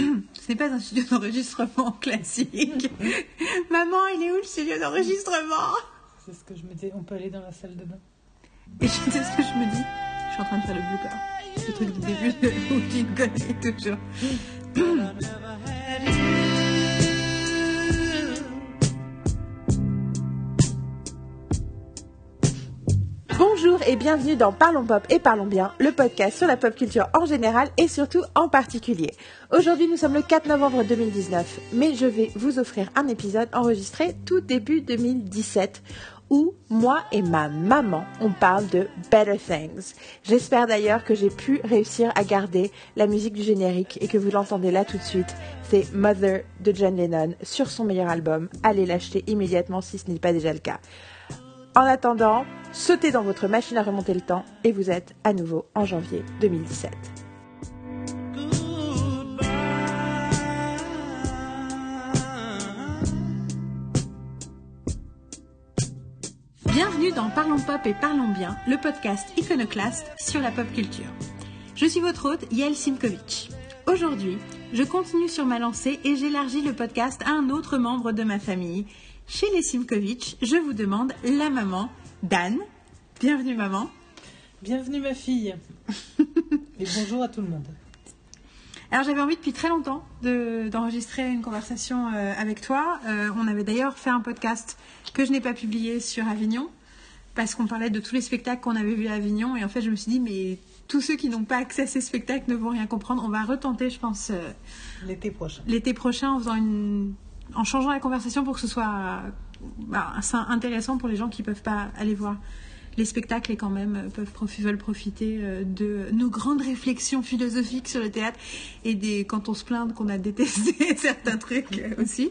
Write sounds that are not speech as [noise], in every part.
[clears throat] Ce n'est pas un studio d'enregistrement [laughs] classique. [laughs] Maman, il est où le studio d'enregistrement? C'est ce que je me dis. On peut aller dans la salle de bain. Et sais ce que je me dis. Je suis en train de faire le blooper. Ce truc du début de- [laughs] où tu connais toujours. [clears throat] Bonjour et bienvenue dans Parlons Pop et Parlons Bien, le podcast sur la pop culture en général et surtout en particulier. Aujourd'hui nous sommes le 4 novembre 2019, mais je vais vous offrir un épisode enregistré tout début 2017 où moi et ma maman on parle de Better Things. J'espère d'ailleurs que j'ai pu réussir à garder la musique du générique et que vous l'entendez là tout de suite. C'est Mother de John Lennon sur son meilleur album. Allez l'acheter immédiatement si ce n'est pas déjà le cas. En attendant, sautez dans votre machine à remonter le temps et vous êtes à nouveau en janvier 2017. Bienvenue dans Parlons Pop et Parlons Bien, le podcast iconoclaste sur la pop culture. Je suis votre hôte, Yael Simkovitch. Aujourd'hui, je continue sur ma lancée et j'élargis le podcast à un autre membre de ma famille. Chez les Simkovitch, je vous demande la maman, Dan. Bienvenue maman. Bienvenue ma fille. [laughs] et bonjour à tout le monde. Alors j'avais envie depuis très longtemps de- d'enregistrer une conversation euh, avec toi. Euh, on avait d'ailleurs fait un podcast que je n'ai pas publié sur Avignon parce qu'on parlait de tous les spectacles qu'on avait vus à Avignon et en fait je me suis dit mais tous ceux qui n'ont pas accès à ces spectacles ne vont rien comprendre. On va retenter je pense euh, L'été prochain. l'été prochain en faisant une en changeant la conversation pour que ce soit bah, intéressant pour les gens qui peuvent pas aller voir les spectacles et quand même peuvent veulent profiter euh, de nos grandes réflexions philosophiques sur le théâtre et des quand on se plaint qu'on a détesté [laughs] certains trucs euh, aussi.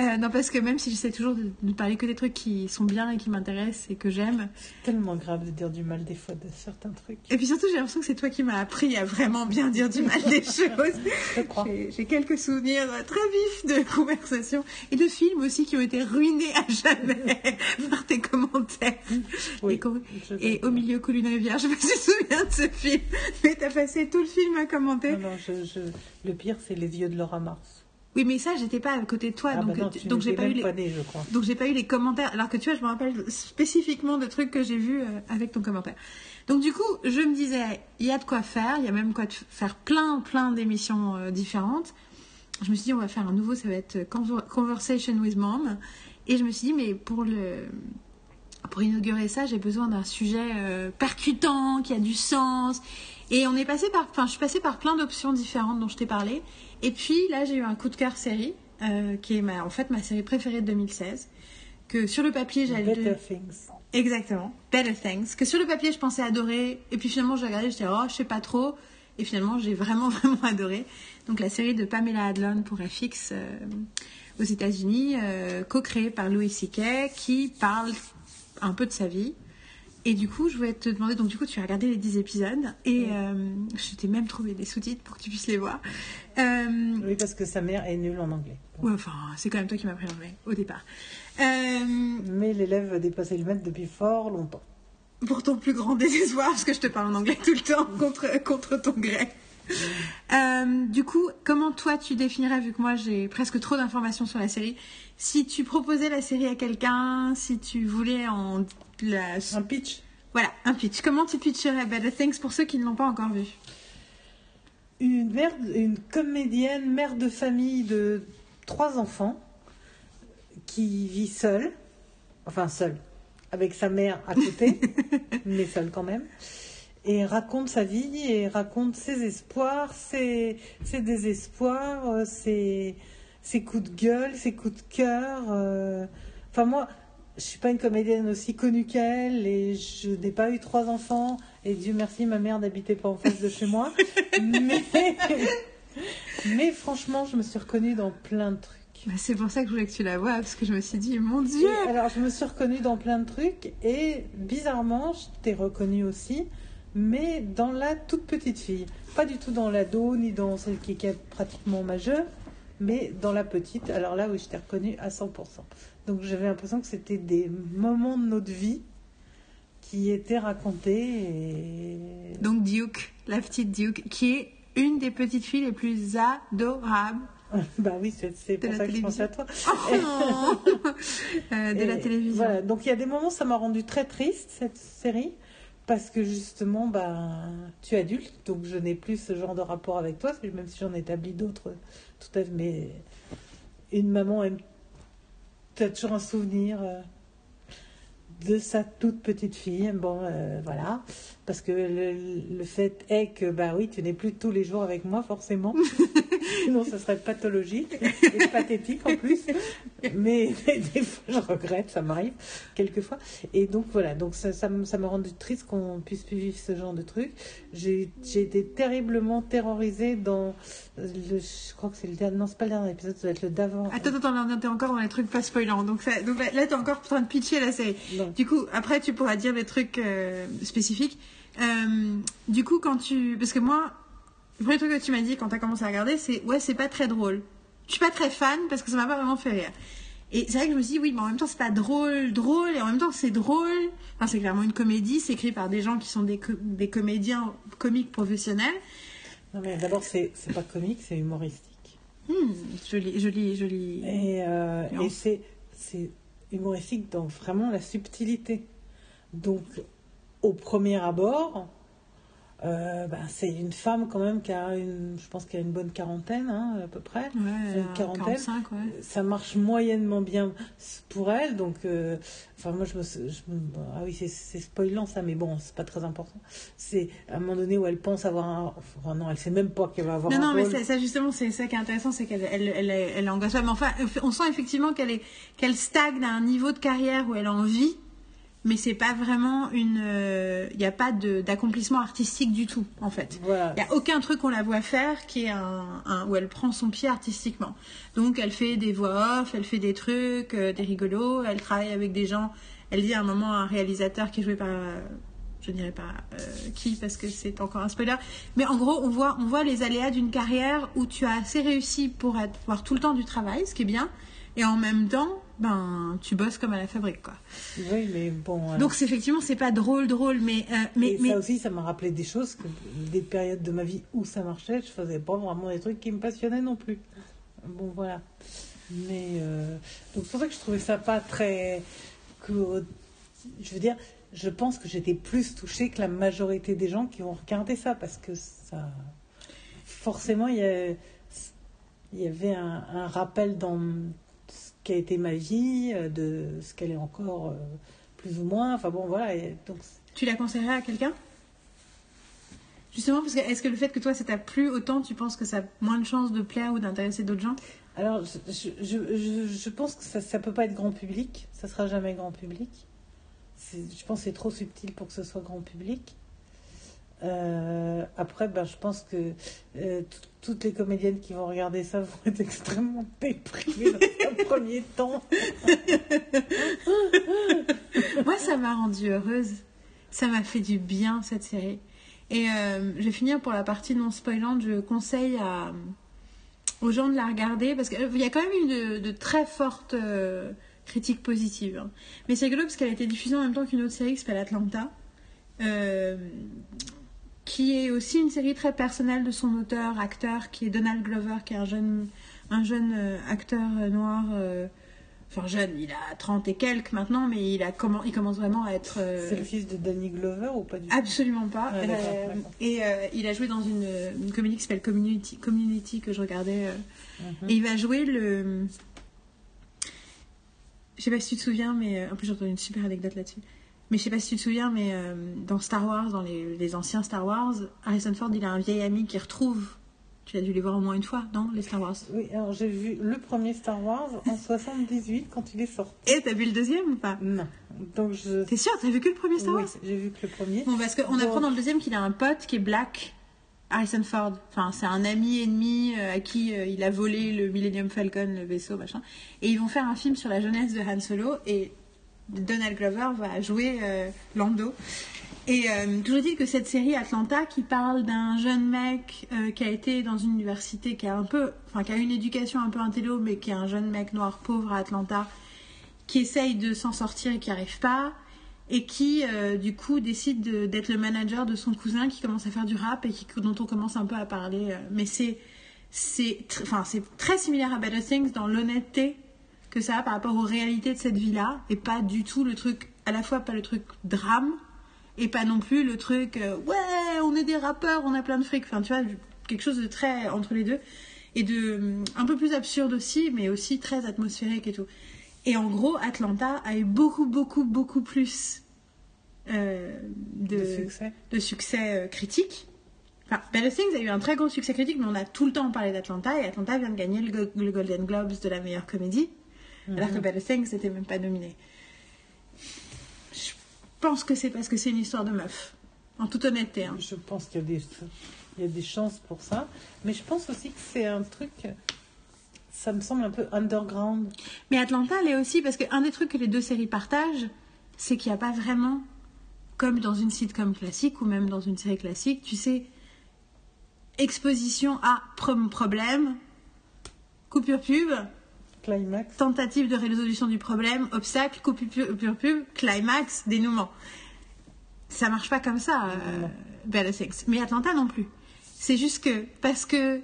Euh, non parce que même si j'essaie toujours de ne parler que des trucs qui sont bien et qui m'intéressent et que j'aime, Tellement grave de dire du mal des fois de certains trucs. et puis surtout, j'ai l'impression que c'est toi qui m'as appris à vraiment bien dire du mal des [laughs] choses. Je crois. J'ai- quelques souvenirs très vifs de conversations et de films aussi qui ont été ruinés à jamais [laughs] par tes commentaires. Oui, et com- et au milieu, Colline Rivière, [laughs] je me souviens de ce film, mais t'as passé tout le film à commenter. Non, non, je, je- Le pire, c'est les yeux de Laura Mars. Oui, mais ça, j'étais pas à côté de toi, ah donc, bah non, tu donc j'ai pas eu les. née, je crois. Donc j'ai pas eu les commentaires, alors que tu vois, je me rappelle spécifiquement de trucs que j'ai vus euh, avec ton commentaire. Donc du coup, je me disais, il y a de quoi faire, il y a même quoi de faire plein, plein d'émissions euh, différentes. Je me suis dit, on va faire un nouveau, ça va être euh, Conver- Conversation with Mom. Et je me suis dit, mais pour le... Pour inaugurer ça, j'ai besoin d'un sujet euh, percutant, qui a du sens. Et on est passé par, enfin, je suis passée par plein d'options différentes dont je t'ai parlé. Et puis là, j'ai eu un coup de cœur série, euh, qui est ma, en fait ma série préférée de 2016. Que sur le papier, j'allais. Better Things. Exactement. Better Things. Que sur le papier, je pensais adorer. Et puis finalement, j'ai regardé, j'étais, oh, je sais pas trop. Et finalement, j'ai vraiment, [laughs] vraiment adoré. Donc, la série de Pamela Adlon pour FX euh, aux États-Unis, euh, co-créée par Louis C.K., qui parle un peu de sa vie. Et du coup, je voulais te demander, donc du coup, tu as regardé les 10 épisodes et euh, je t'ai même trouvé des sous-titres pour que tu puisses les voir. Euh, Oui, parce que sa mère est nulle en anglais. Ouais, enfin, c'est quand même toi qui m'as pris l'anglais au départ. Euh, Mais l'élève a dépassé le maître depuis fort longtemps. pour ton plus grand désespoir, parce que je te parle en anglais tout le temps [laughs] contre, contre ton gré. Euh, du coup, comment toi tu définirais, vu que moi j'ai presque trop d'informations sur la série, si tu proposais la série à quelqu'un, si tu voulais en... La... Un pitch Voilà, un pitch. Comment tu pitcherais? Better Things pour ceux qui ne l'ont pas encore vu une mère, une comédienne, mère de famille de trois enfants, qui vit seule, enfin seule, avec sa mère à côté, [laughs] mais seule quand même, et raconte sa vie et raconte ses espoirs, ses, ses désespoirs, euh, ses, ses coups de gueule, ses coups de cœur. euh. Enfin moi, je suis pas une comédienne aussi connue qu'elle et je n'ai pas eu trois enfants et Dieu merci ma mère n'habitait pas en face de chez moi. [laughs] mais, mais franchement, je me suis reconnue dans plein de trucs. Bah, C'est pour ça que je voulais que tu la vois, parce que je me suis dit, mon Dieu Et alors, je me suis reconnue dans plein de trucs et bizarrement, je t'ai reconnue aussi, mais dans la toute petite fille. Pas du tout dans l'ado ni dans celle qui est pratiquement majeure, mais dans la petite. Alors là, oui, je t'ai reconnue à 100%. Donc j'avais l'impression que c'était des moments de notre vie qui étaient racontés et Donc Duke, la petite Duke, qui est une des petites filles les plus adorables [laughs] bah oui, c'est pour la ça que je pense à toi. Oh [laughs] Euh, de la [laughs] télévision. Voilà, donc il y a des moments, ça m'a rendu très triste, cette série, parce que justement, bah, tu es adulte, donc je n'ai plus ce genre de rapport avec toi, même si j'en établis d'autres, tout à fait, mais une maman aime, tu as toujours un souvenir euh, de sa toute petite fille, bon, euh, voilà, parce que le, le fait est que, bah oui, tu n'es plus tous les jours avec moi, forcément, [laughs] sinon ce serait pathologique et pathétique en plus, mais, [laughs] mais des fois je regrette, ça m'arrive quelquefois, et donc voilà, donc ça, ça, me- ça m'a rendu triste qu'on puisse plus vivre ce genre de truc. J'ai été terriblement terrorisée dans le, je crois que c'est le dernier, non c'est pas le dernier épisode, ça doit être le d'avant. Attends, attends, attends, t'es encore dans les trucs pas spoilants. Donc, ça, donc là, là, t'es encore en train de pitcher la série. Non. Du coup, après, tu pourras dire des trucs euh, spécifiques. Euh, du coup, quand tu. Parce que moi, le premier truc que tu m'as dit quand t'as commencé à regarder, c'est ouais, c'est pas très drôle. Je suis pas très fan parce que ça m'a pas vraiment fait rire. Et c'est vrai que je me suis dit, oui, mais en même temps, c'est pas drôle, drôle, et en même temps, c'est drôle. Enfin, c'est clairement une comédie, c'est écrit par des gens qui sont des, co- des comédiens comiques professionnels. Non, mais d'abord c'est pas comique, c'est humoristique. Hmm, joli, joli, joli. Et, euh, et c'est, c'est humoristique dans vraiment la subtilité. Donc, au premier abord, euh, ben, c'est une femme quand même qui a une, je pense qu'elle a une bonne quarantaine hein, à peu près. Ouais, une euh, quarantaine. 45, ouais. Ça marche moyennement bien pour elle, donc euh, enfin moi je me, je ah oui c'est, spoilant ça, mais bon c'est pas très important. C'est à un moment donné où elle pense avoir un, enfin non elle sait même pas qu'elle va avoir Non, un non, mais rôle. ça, ça, justement, c'est ça qui est intéressant, c'est qu'elle elle, elle, elle, pas. Mais enfin, on sent effectivement qu'elle est qu'elle stagne à un niveau de carrière où elle a envie, mais c'est pas vraiment une. Il n'y a pas d'accomplissement artistique du tout, en fait. Voilà. Il n'y a aucun truc qu'on la voit faire qui est un, un- où elle prend son pied artistiquement. Donc elle fait des voix off, elle fait des trucs, euh, des rigolos, elle travaille avec des gens. Elle dit à un moment à un réalisateur qui joué par, euh, je dirais pas euh, qui parce que c'est encore un spoiler, mais en gros on voit, on voit les aléas d'une carrière où tu as assez réussi pour avoir tout le temps du travail, ce qui est bien, et en même temps, ben tu bosses comme à la fabrique quoi. Oui mais bon. euh, Donc c'est effectivement c'est pas drôle drôle, mais euh, mais et mais ça aussi, ça m'a rappelé des choses, que, des périodes de ma vie où ça marchait, je faisais pas vraiment des trucs qui me passionnaient non plus. Bon, voilà. Mais euh, donc c'est pour ça que je trouvais ça pas très. Que, je veux dire, je pense que j'étais plus touchée que la majorité des gens qui ont regardé ça parce que ça. Forcément, il y, a- il y avait un, un rappel dans qu'a été ma vie, euh, de ce qu'elle est encore, euh, plus ou moins. Enfin bon, voilà. Et donc Tu la conseillerais à quelqu'un? Justement, parce que est-ce que le fait que toi ça t'a plu autant, tu penses que ça a moins de chances de plaire ou d'intéresser d'autres gens? Alors, je, je, je, je- je pense que ça ne peut pas être grand public. Ça sera jamais grand public. Je pense que c'est trop subtil pour que ce soit grand public. Euh, après, ben, je pense que euh, tout- toutes les comédiennes qui vont regarder ça vont être [laughs] extrêmement déprimées dans un [laughs] premier temps. [laughs] Moi, ça m'a rendue heureuse. Ça m'a fait du bien cette série. Et euh, je vais finir pour la partie non spoilante. Je conseille à, aux gens de la regarder parce qu'il y a quand même eu de, de très fortes critiques positives. hein. Mais c'est rigolo parce qu'elle a été diffusée en même temps qu'une autre série qui s'appelle Atlanta. euh, qui est aussi une série très personnelle de son auteur, acteur, qui est Donald Glover, qui est un jeune, un jeune euh, acteur euh, noir. euh, Enfin, jeune, il a 30 et quelques maintenant, mais il, a comment, il commence vraiment à être. euh, C'est le fils de Danny Glover ou pas du tout? Absolument pas. Ah, et il a joué dans une, une comédie qui s'appelle Community, Community que je regardais. Mhm. Et il va jouer le. Je sais pas si tu te souviens, mais en plus j'ai entendu une super anecdote là-dessus. Mais je sais pas si tu te souviens, mais euh, dans Star Wars, dans les, les anciens Star Wars, Harrison Ford, il a un vieil ami qui retrouve. Tu as dû les voir au moins une fois, non Les Star Wars? Oui, alors j'ai vu le premier Star Wars en [laughs] 78 quand il est sorti. Et t'as vu le deuxième ou pas? Non. Donc je. T'es sûr? T'as vu que le premier Star Oui, Wars j'ai vu que le premier. Bon, parce qu'on apprend dans le deuxième qu'il a un pote qui est Black, Harrison Ford. Enfin, c'est un ami ennemi euh, à qui euh, il a volé le Millennium Falcon, le vaisseau, machin. Et ils vont faire un film sur la jeunesse de Han Solo et Donald Glover va jouer euh, Lando. Et euh, toujours dit que cette série Atlanta, qui parle d'un jeune mec euh, qui a été dans une université, qui a un peu, enfin, qui a une éducation un peu intello, mais qui est un jeune mec noir pauvre à Atlanta, qui essaye de s'en sortir et qui arrive pas. et qui euh, du coup décide de- d'être le manager de son cousin qui commence à faire du rap et qui, dont on commence un peu à parler. mais c'est c'est c'est très similaire à Better Things dans l'honnêteté que ça a par rapport aux réalités de cette vie-là et pas du tout le truc à la fois pas le truc drame et pas non plus le truc euh, ouais on est des rappeurs on a plein de fric. Enfin tu vois quelque chose de très entre les deux et de un peu plus absurde aussi mais aussi très atmosphérique et tout. Et en gros Atlanta a eu beaucoup beaucoup beaucoup plus euh, de, De succès. de succès euh, critique. Enfin, Better Things a eu un très gros succès critique, mais on a tout le temps parlé d'Atlanta, et Atlanta vient de gagner le, le Golden Globes de la meilleure comédie, alors que Better Things n'était même pas nominé. Je pense que c'est parce que c'est une histoire de meuf, en toute honnêteté. hein. Je pense qu'il y a des, il y a des chances pour ça. Mais je pense aussi que c'est un truc, ça me semble un peu underground. Mais Atlanta l'est aussi, parce qu'un des trucs que les deux séries partagent, c'est qu'il n'y a pas vraiment, comme dans une sitcom classique, ou même dans une série classique, tu sais, exposition à pro- problème, coupure pub, Climax. tentative de résolution du problème, obstacle, coupure pure pub, climax, dénouement. Ça marche pas comme ça, euh. Better Things. Mais Atlanta non plus. C'est juste que, parce que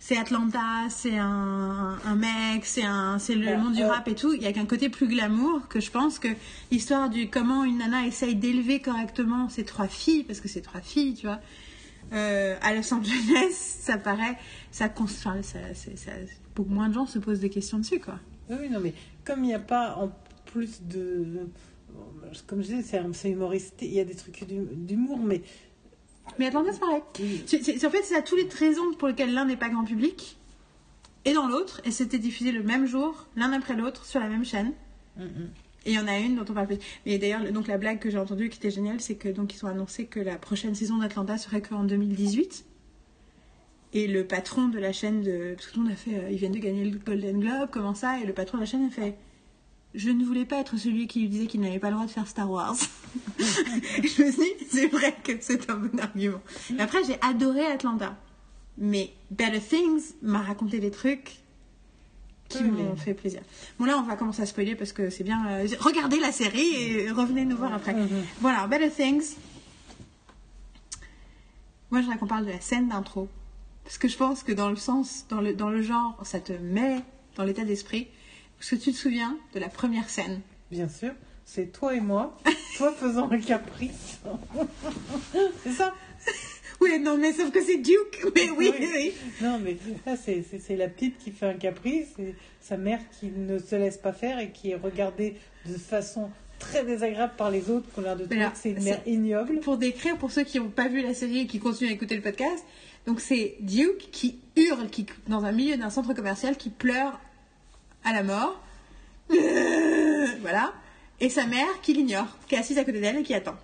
c'est Atlanta, c'est un, un mec, c'est un, c'est le Ouais, monde du euh, rap et tout, il y a qu'un côté plus glamour que je pense que l'histoire du comment une nana essaye d'élever correctement ses trois filles, parce que c'est trois filles, tu vois, euh, à Los Angeles, [laughs] ça paraît, ça, cons- enfin, ça, c'est- ça- beaucoup moins de gens se posent des questions dessus, quoi. Oui, non, mais comme il n'y a pas en plus de. Comme je disais, c'est humoristique, il y a des trucs d'hum- d'humour, mais. Mais Atlanta, c'est pareil. En fait, c'est à toutes les raisons pour lesquelles l'un n'est pas grand public, et dans l'autre, et c'était diffusé le même jour, l'un après l'autre, sur la même chaîne. Mm, mm. Et il y en a une dont on parle plus. Mais d'ailleurs, le- donc la blague que j'ai entendue qui était géniale, c'est que donc ils ont annoncé que la prochaine saison d'Atlanta serait qu'en 2018. Et le patron de la chaîne de parce que tout le monde a fait, euh, ils viennent de gagner le Golden Globe, comment ça Et le patron de la chaîne a fait, je ne voulais pas être celui qui lui disait qu'il n'avait pas le droit de faire Star Wars. [laughs] Je me suis dit, c'est vrai que c'est un bon argument. Et après, j'ai adoré Atlanta, mais Better Things m'a raconté des trucs qui Oui, m'ont fait plaisir. Bon là, on va commencer à spoiler parce que c'est bien. euh, regardez la série et revenez nous voir après. Mhm. Voilà, Better Things. Moi, je voudrais qu'on parle de la scène d'intro. Parce que je pense que dans le sens, dans le, dans le genre, ça te met dans l'état d'esprit. Parce que tu te souviens de la première scène. Bien sûr, c'est toi et moi, toi faisant un caprice. [laughs] c'est ça? Oui, non, mais sauf que c'est Duke. [laughs] Mais oui, Oui. oui. Non, mais ça, c'est c'est- c'est la petite qui fait un caprice, et sa mère qui ne se laisse pas faire et qui est regardée de façon très désagréable par les autres, qui ont l'air de trouver c'est une c'est- mère ignoble. Pour décrire, pour ceux qui n'ont pas vu la série et qui continuent à écouter le podcast, donc c'est Duke qui hurle qui, dans un milieu d'un centre commercial, qui pleure à la mort. [laughs] voilà. Et sa mère qui l'ignore, qui est assise à côté d'elle et qui attend.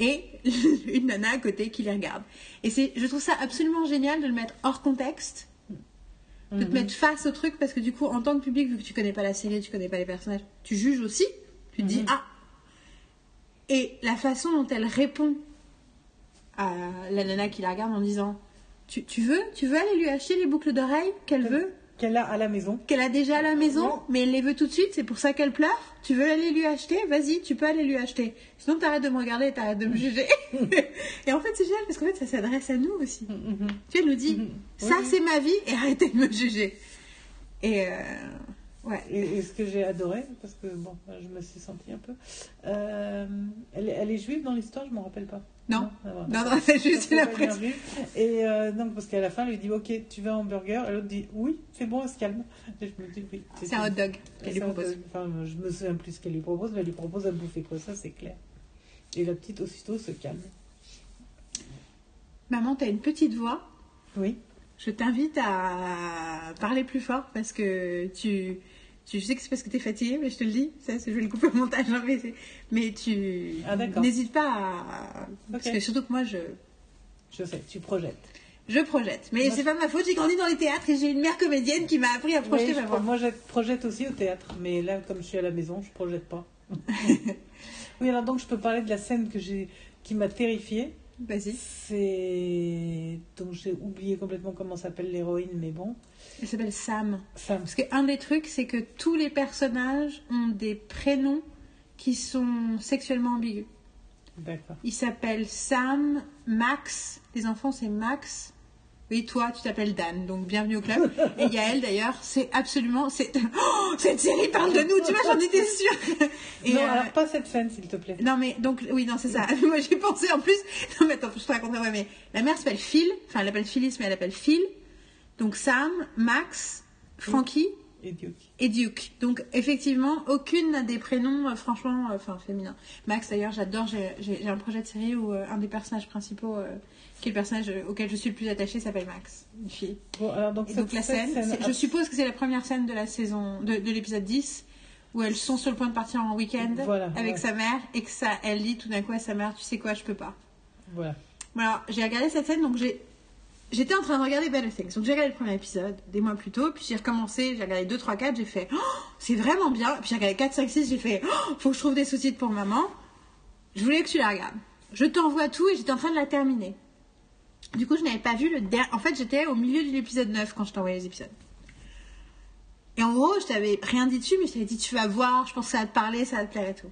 Et [laughs] une nana à côté qui les regarde. Et c'est, je trouve ça absolument génial de le mettre hors contexte, de te Mhm. mettre face au truc, parce que du coup, en tant que public, vu que tu connais pas la série, tu connais pas les personnages, tu juges aussi. Tu te dis, Mhm. ah, et la façon dont elle répond à la nana qui la regarde en disant tu, tu veux tu veux aller lui acheter les boucles d'oreilles qu'elle veut Qu'elle a à la maison. qu'elle a déjà à la maison Non. mais elle les veut tout de suite c'est pour ça qu'elle pleure tu veux aller lui acheter? Vas-y tu peux aller lui acheter sinon t'arrêtes de me regarder et t'arrêtes de me juger [laughs] et en fait c'est génial parce qu'en fait ça s'adresse à nous aussi Mhm. tu sais, elle nous dit ça Oui. c'est ma vie et arrêtez de me juger et euh, ouais Et, et ce que j'ai adoré, parce que bon, je me suis sentie un peu. euh, elle, elle est juive dans l'histoire, je m'en rappelle pas. Non. Non non [laughs] c'est juste presse vu. Et euh, non, parce qu'à la fin, elle lui dit Ok, tu veux un hamburger Et l'autre dit Oui, c'est bon, on se calme. Et je me dis Oui. c'est un hot dog qu'elle lui propose. Enfin, je me souviens plus ce qu'elle lui propose, mais elle lui propose à bouffer, quoi. Ça, c'est clair. Et la petite, aussitôt, se calme. maman t'as une petite voix Oui. Je t'invite à parler plus fort parce que tu je sais que c'est parce que tu es fatiguée, mais je te le dis, ça, je vais le couper au montage, hein, mais, mais tu Ah, n'hésite pas à... Parce que surtout que moi, je, Je sais, tu projettes. je projette. Mais c'est pas ma faute, j'ai grandi dans les théâtres et j'ai une mère comédienne qui m'a appris à projeter ma voix. moi, je projette aussi au théâtre, mais là, comme je suis à la maison, je projette pas. [laughs] oui, alors donc, je peux parler de la scène que j'ai, qui m'a terrifiée. Vas-y. C'est donc j'ai oublié complètement comment s'appelle l'héroïne, mais bon, Elle s'appelle Sam. Sam. Parce qu'un des trucs, c'est que tous les personnages ont des prénoms qui sont sexuellement ambigus. D'accord. Ils s'appellent Sam, Max. Les enfants, c'est Max. Oui, toi, tu t'appelles Dan, donc bienvenue au club. Et Yael, d'ailleurs, c'est absolument. c'est- Oh, cette série parle de nous, tu vois, j'en étais sûre. [laughs] Et, non, euh, alors pas cette scène, s'il te plaît. non, mais donc, oui, non, c'est ça. [laughs] Moi, j'ai pensé en plus. Non, mais attends, je te raconterai. Ouais, mais la mère s'appelle Phil. Enfin, elle l'appelle Phyllis, mais elle appelle Phil. Donc, Sam, Max, Frankie Et Duke. et Duke. Donc effectivement, aucune n'a des prénoms euh, franchement, euh, enfin féminins. Max d'ailleurs, j'adore. J'ai- un projet de série où euh, un des personnages principaux, qui est le personnage auquel je suis le plus attachée, s'appelle Max, une fille. Bon, alors donc, Et cette, donc la scène, je suppose que c'est la première scène de la saison, de, de l'épisode 10, où elles sont sur le point de partir en week-end Voilà, avec ouais. sa mère et que ça, elle dit tout d'un coup à sa mère, tu sais quoi, je peux pas. Voilà. Bon, alors, j'ai regardé cette scène, donc j'ai. J'étais en train de regarder Better Things. Donc j'ai regardé le premier épisode des mois plus tôt, puis j'ai recommencé, j'ai regardé 2, 3, 4, j'ai fait Oh, c'est vraiment bien. Puis j'ai regardé 4, 5, 6, j'ai fait Oh, faut que je trouve des sous-titres pour maman. Je voulais que tu la regardes. Je t'envoie tout et j'étais en train de la terminer. Du coup, je n'avais pas vu le dernier. En fait, j'étais au milieu de l'épisode 9 quand je t'envoyais les épisodes. Et en gros, je t'avais rien dit dessus, mais je t'avais dit tu vas voir, je pense que ça va te parler, ça va te plaire et tout.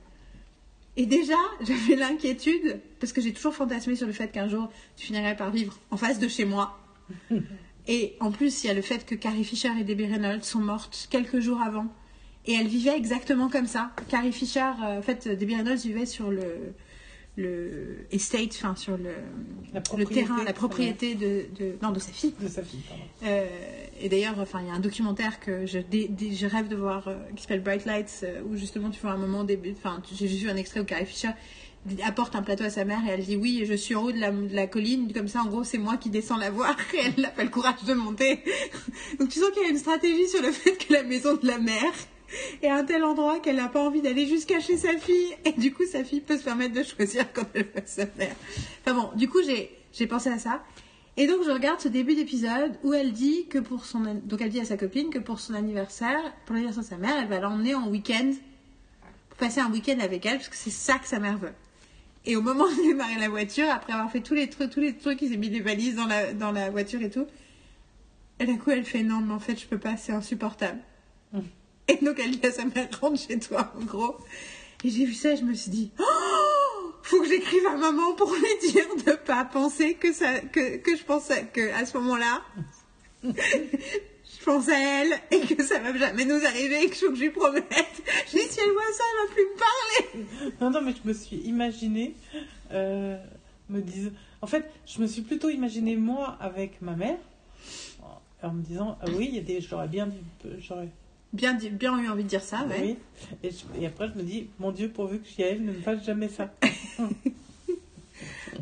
Et déjà, [laughs] j'avais l'inquiétude, parce que j'ai toujours fantasmé sur le fait qu'un jour, tu finirais par vivre en face de chez moi. [laughs] Et en plus, il y a le fait que Carrie Fisher et Debbie Reynolds sont mortes quelques jours avant. Et elles vivaient exactement comme ça. Carrie Fisher, euh, en fait, Debbie Reynolds vivait sur le, le estate, enfin sur le, le terrain, la propriété de, de, non, de sa fille. De sa fille. Euh, et d'ailleurs, enfin, il y a un documentaire que je, dé- dé- je rêve de voir euh, qui s'appelle Bright Lights, euh, où justement tu vois un moment. Enfin, j'ai juste vu un extrait où Carrie Fisher apporte un plateau à sa mère et elle dit oui, je suis en haut de la, de la colline, comme ça en gros c'est moi qui descends la voir [laughs] et elle n'a pas le courage de monter. [laughs] Donc tu sens qu'il y a une stratégie sur le fait que la maison de la mère [laughs] est à un tel endroit qu'elle n'a pas envie d'aller jusqu'à chez sa fille et du coup sa fille peut se permettre de choisir [laughs] quand elle veut sa mère. Enfin bon, du coup j'ai pensé à ça. Et donc je regarde ce début d'épisode où elle dit que pour son donc elle dit à sa copine que pour son anniversaire, pour l'anniversaire de sa mère, elle va l'emmener en week-end pour passer un week-end avec elle parce que c'est ça que sa mère veut. Et au moment de démarrer la voiture, après avoir fait tous les trucs, tous les trucs, ils ont mis des valises dans la dans la voiture et tout. Et d'un coup elle fait non mais en fait je peux pas, c'est insupportable. Et donc elle dit à sa mère rentre chez toi en gros. Et j'ai vu ça, et je me suis dit oh, faut que j'écrive à maman pour lui dire de pas penser que ça que, que je que à ce moment-là je pense à elle et que ça va jamais nous arriver et que je faut que je lui promette. Je dis si elle voit ça, elle va plus me parler. Non, non, mais je me suis imaginé, euh, me disant. En fait, je me suis plutôt imaginé moi avec ma mère, en me disant ah oui, il y a des, j'aurais bien dit, j'aurais, Bien, dit- bien eu envie de dire ça, ouais. oui. Et, je- et après, je me dis mon Dieu, pourvu que Yael ne me fasse jamais ça. [laughs]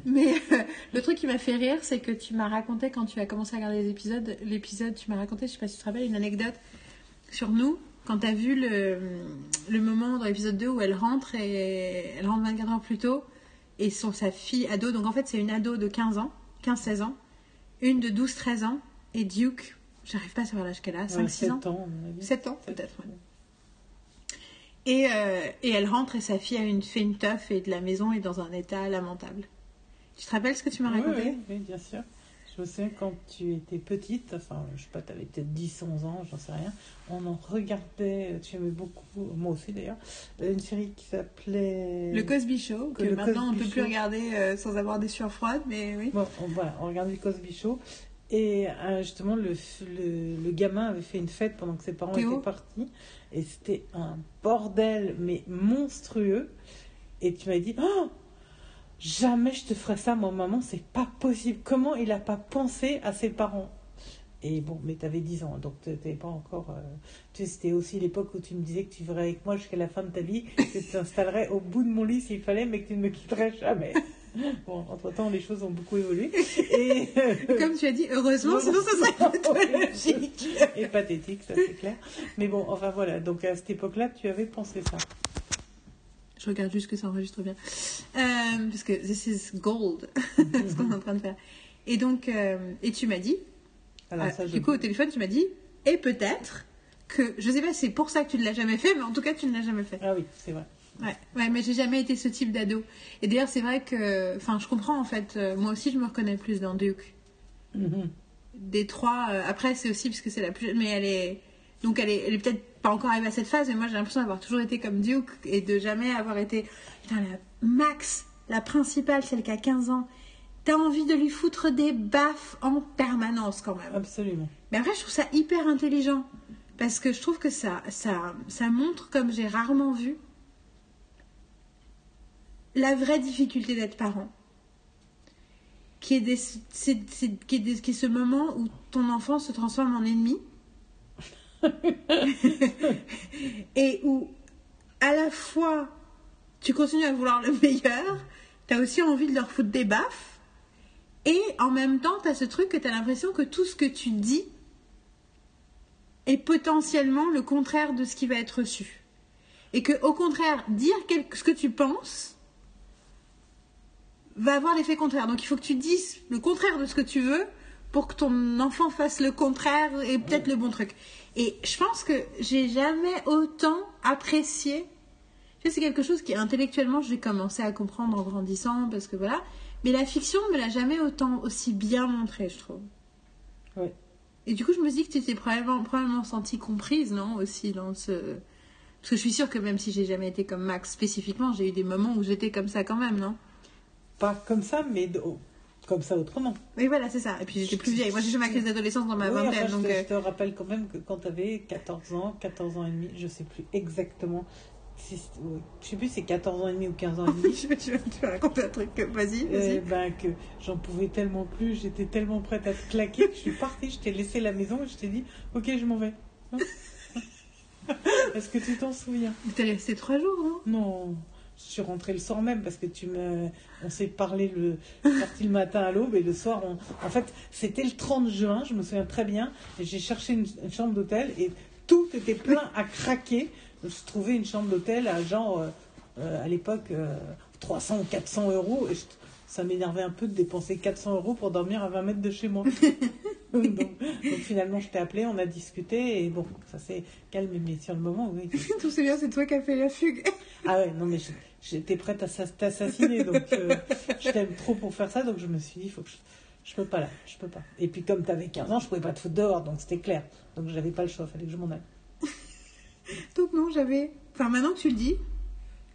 Mais euh, le truc qui m'a fait rire, c'est que tu m'as raconté quand tu as commencé à regarder les épisodes, l'épisode, tu m'as raconté, je sais pas si tu te rappelles, une anecdote sur nous, quand tu as vu le, le moment dans l'épisode 2 où elle rentre et elle rentre 24 heures plus tôt et son, sa fille ado, donc en fait c'est une ado de 15 ans, 15-16 ans, une de 12-13 ans et Duke, j'arrive pas à savoir l'âge qu'elle a, 5-6 Ouais, sept ans. ans, à mon avis. 7 ans peut-être. ouais. Et, euh, et elle rentre et sa fille a une, fait une teuf et de la maison est dans un état lamentable. Tu te rappelles ce que tu m'as raconté? oui, oui, bien sûr. Je me souviens quand tu étais petite, enfin, je sais pas, tu avais peut-être 10, 11 ans, j'en sais rien. On en regardait, tu aimais beaucoup, moi aussi d'ailleurs, une série qui s'appelait. Le Cosby Show, que, maintenant on ne peut plus regarder euh, sans avoir des sueurs froides, mais oui. Bon, on, voilà, on regardait le Cosby Show. Et euh, justement, le, le, le gamin avait fait une fête pendant que ses parents Théo. étaient partis. Et c'était un bordel, mais monstrueux. Et tu m'as dit, oh, jamais je te ferai ça, moi, maman, c'est pas possible. Comment il a pas pensé à ses parents? Et bon, mais tu avais 10 ans, donc tu n'étais pas encore. euh, tu c'était aussi l'époque où tu me disais que tu vivrais avec moi jusqu'à la fin de ta vie, que tu t'installerais au bout de mon lit s'il fallait, mais que tu ne me quitterais jamais. [laughs] Bon, entre-temps, les choses ont beaucoup évolué. Et, [laughs] Comme tu as dit, heureusement, sinon ça serait pathologique. [laughs] et pathétique, ça c'est clair. Mais bon, enfin voilà, donc à cette époque-là, tu avais pensé ça. Je regarde juste que ça enregistre bien. Euh, parce que this is gold, ce qu'on est en train de faire. Et donc, euh, et tu m'as dit, Alors, euh, ça, du coup au téléphone, tu m'as dit, et peut-être que, je sais pas c'est pour ça que tu ne l'as jamais fait, mais en tout cas tu ne l'as jamais fait. Ah oui, c'est vrai. Ouais, ouais, mais j'ai jamais été ce type d'ado. Et d'ailleurs, c'est vrai que, enfin, je comprends en fait. euh, moi aussi, je me reconnais plus dans Duke. Mhm. Des trois, euh, après, c'est aussi parce que c'est la plus jeune, mais elle est. Donc elle est, elle est peut-être pas encore arrivée à cette phase, mais moi j'ai l'impression d'avoir toujours été comme Duke et de jamais avoir été. Putain, la Max, la principale, celle qui a 15 ans, t'as envie de lui foutre des baffes en permanence quand même. Absolument. Mais après, je trouve ça hyper intelligent. Parce que je trouve que ça, ça, ça montre, comme j'ai rarement vu, la vraie difficulté d'être parent. Qui est, des- c'est- c'est- qui, est des- qui est ce moment où ton enfant se transforme en ennemi. [laughs] et où, à la fois, tu continues à vouloir le meilleur, tu as aussi envie de leur foutre des baffes. Et en même temps, tu as ce truc que tu as l'impression que tout ce que tu dis est potentiellement le contraire de ce qui va être reçu. Et que, au contraire, dire ce que tu penses va avoir l'effet contraire. Donc il faut que tu dises le contraire de ce que tu veux pour que ton enfant fasse le contraire et peut-être le bon truc. Et je pense que j'ai jamais autant apprécié. Tu sais, c'est quelque chose qui intellectuellement j'ai commencé à comprendre en grandissant parce que voilà. Mais la fiction ne me l'a jamais autant aussi bien montré, je trouve. Ouais. Et du coup, je me dis que tu t'es probablement, probablement sentie comprise, non Aussi dans ce. Parce que je suis sûre que même si j'ai jamais été comme Max spécifiquement, j'ai eu des moments où j'étais comme ça quand même, non? Pas comme ça, mais oh, comme ça autrement. Oui, voilà, c'est ça. Et puis j'étais plus vieille. Moi, j'ai eu ma crise d'adolescence dans ma Oui, enfin, vingtaine. je, donc, te, euh, je te rappelle quand même que quand tu avais 14 ans, 14 ans et demi, je sais plus exactement. Si, je sais plus si c'est 14 ans et demi ou 15 ans et demi. tu, vas, tu vas- raconter un truc. euh, Vas-y, vas-y. Euh, ben, que j'en pouvais tellement plus, j'étais tellement prête à te claquer que je suis partie, je t'ai laissé la maison et je t'ai dit Ok, je m'en vais. [laughs] Hein Est-ce que tu t'en souviens Mais T'es resté trois jours, non? Non, je suis rentrée le soir même parce que tu me, on s'est parlé le, partie le matin à l'aube et le soir, on, en fait, c'était le 30 juin, je me souviens très bien, j'ai cherché une, chambre d'hôtel et tout était plein à craquer. Je trouvais une chambre d'hôtel à genre, euh, euh, à l'époque, euh, 300 ou 400 euros et je- ça m'énervait un peu de dépenser 400 euros pour dormir à 20 mètres de chez moi. [laughs] donc, donc, finalement, je t'ai appelé, on a discuté et bon, ça s'est calmé, mais sur le moment, oui. [laughs] Tout c'est bien, c'est toi qui as fait la fugue. Ah ouais, non mais j'étais prête à s'ass- t'assassiner, donc euh, je t'aime trop pour faire ça, donc je me suis dit, faut que je, je peux pas là, je peux pas. Et puis comme t'avais 15 ans, je pouvais pas te foutre dehors, donc c'était clair. Donc j'avais pas le choix, fallait que je m'en aille. [laughs] Donc non, j'avais... Enfin, maintenant que tu le dis,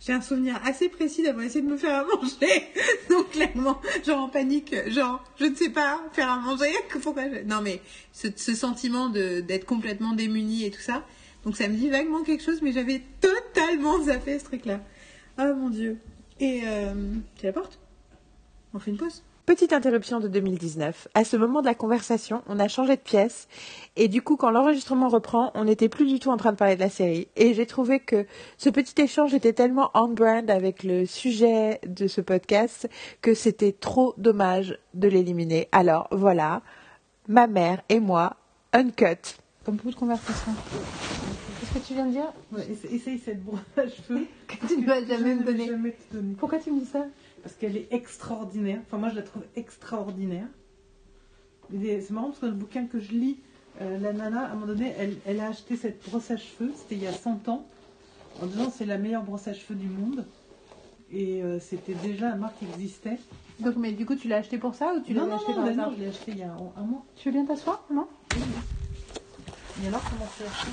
j'ai un souvenir assez précis d'avoir essayé de me faire à manger. [laughs] Donc clairement, genre en panique, genre, je ne sais pas faire à manger. [laughs] Pourquoi je- Non mais, ce, ce sentiment d'être complètement démuni et tout ça. Donc ça me dit vaguement quelque chose, mais j'avais totalement zappé ce truc-là. Oh mon dieu. Et... Euh, tu la portes On fait une pause Petite interruption de 2019. À ce moment de la conversation, on a changé de pièce. Et du coup, quand l'enregistrement reprend, on n'était plus du tout en train de parler de la série. Et j'ai trouvé que ce petit échange était tellement on-brand avec le sujet de ce podcast que c'était trop dommage de l'éliminer. Alors voilà, ma mère et moi, uncut. Comme beaucoup de conversations. Qu'est-ce que tu viens de dire? Essaye cette brosse à cheveux. [laughs] Que tu ne vas jamais me donner. Jamais te donner. Pourquoi tu me dis ça? Parce qu'elle est extraordinaire. Enfin, moi, je la trouve extraordinaire. C'est marrant parce que dans le bouquin que je lis, euh, la nana, à un moment donné, elle, elle a acheté cette brosse à cheveux. C'était il y a 100 ans. En disant c'est la meilleure brosse à cheveux du monde. Et euh, c'était déjà la marque qui existait. Donc, mais du coup, tu l'as acheté pour ça ou tu l'as acheté non, par bah hasard non, je l'ai acheté il y a un, un mois. Tu veux bien t'asseoir Non Et alors, comment tu l'as acheté?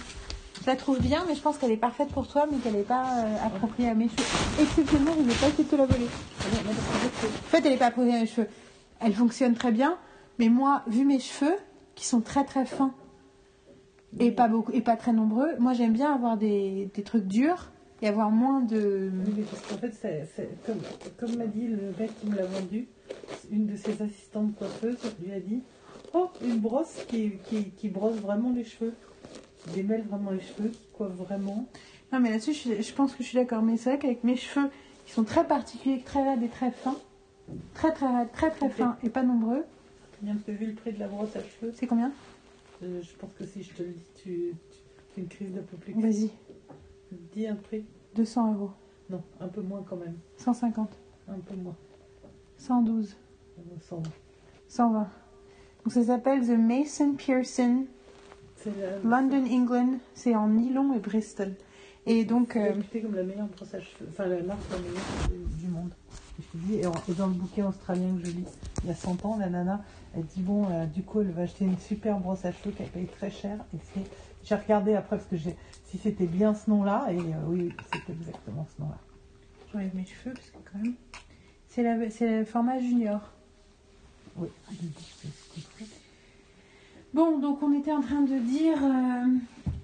Je la trouve bien, mais je pense qu'elle est parfaite pour toi, mais qu'elle n'est pas euh, appropriée à mes cheveux. Exceptionnellement, je n'ai pas essayé de te la voler. En fait, elle n'est pas appropriée à mes cheveux. Elle fonctionne très bien, mais moi, vu mes cheveux, qui sont très très fins et pas, beaucoup, et pas très nombreux, moi j'aime bien avoir des, des trucs durs et avoir moins de. Oui, parce qu'en fait, comme, comme m'a dit le mec qui me l'a vendu, une de ses assistantes coiffeuses lui a dit Oh, une brosse qui, qui, brosse vraiment les cheveux, démêle vraiment les cheveux, coiffe vraiment. Non, mais là-dessus, je, pense que je suis d'accord. Mais c'est vrai qu'avec mes cheveux, qui sont très particuliers, très raides et très fins, très très raides, très très fins et pas nombreux, Combien tu as vu le prix de la brosse à cheveux? C'est combien? Euh, Je pense que si je te le dis, tu, tu fais une crise d'apoplexie. Vas-y, Dis un prix 200 euros, Non, un peu moins quand même. 150, Un peu moins. 112, Euh, 100. 120. Donc ça s'appelle The Mason Pearson London, England. C'est en nylon et Bristol. Et donc, c'est euh, comme la meilleure brosse à cheveux, enfin la marque la meilleure du, monde. que je te dis. Et, en- et dans le bouquin australien que je lis, il y a 100 ans, la nana, elle dit bon, euh, du coup, elle va acheter une super brosse à cheveux qu'elle paye très cher. Et c'est, j'ai regardé après parce que j'ai, si c'était bien ce nom-là, et euh, oui, c'est exactement ce nom-là. J'enlève mes cheveux parce que quand même. C'est la- c'est le format junior. Oui, je dis, c'est ce qu'il faut. Bon, donc on était en train de dire. euh,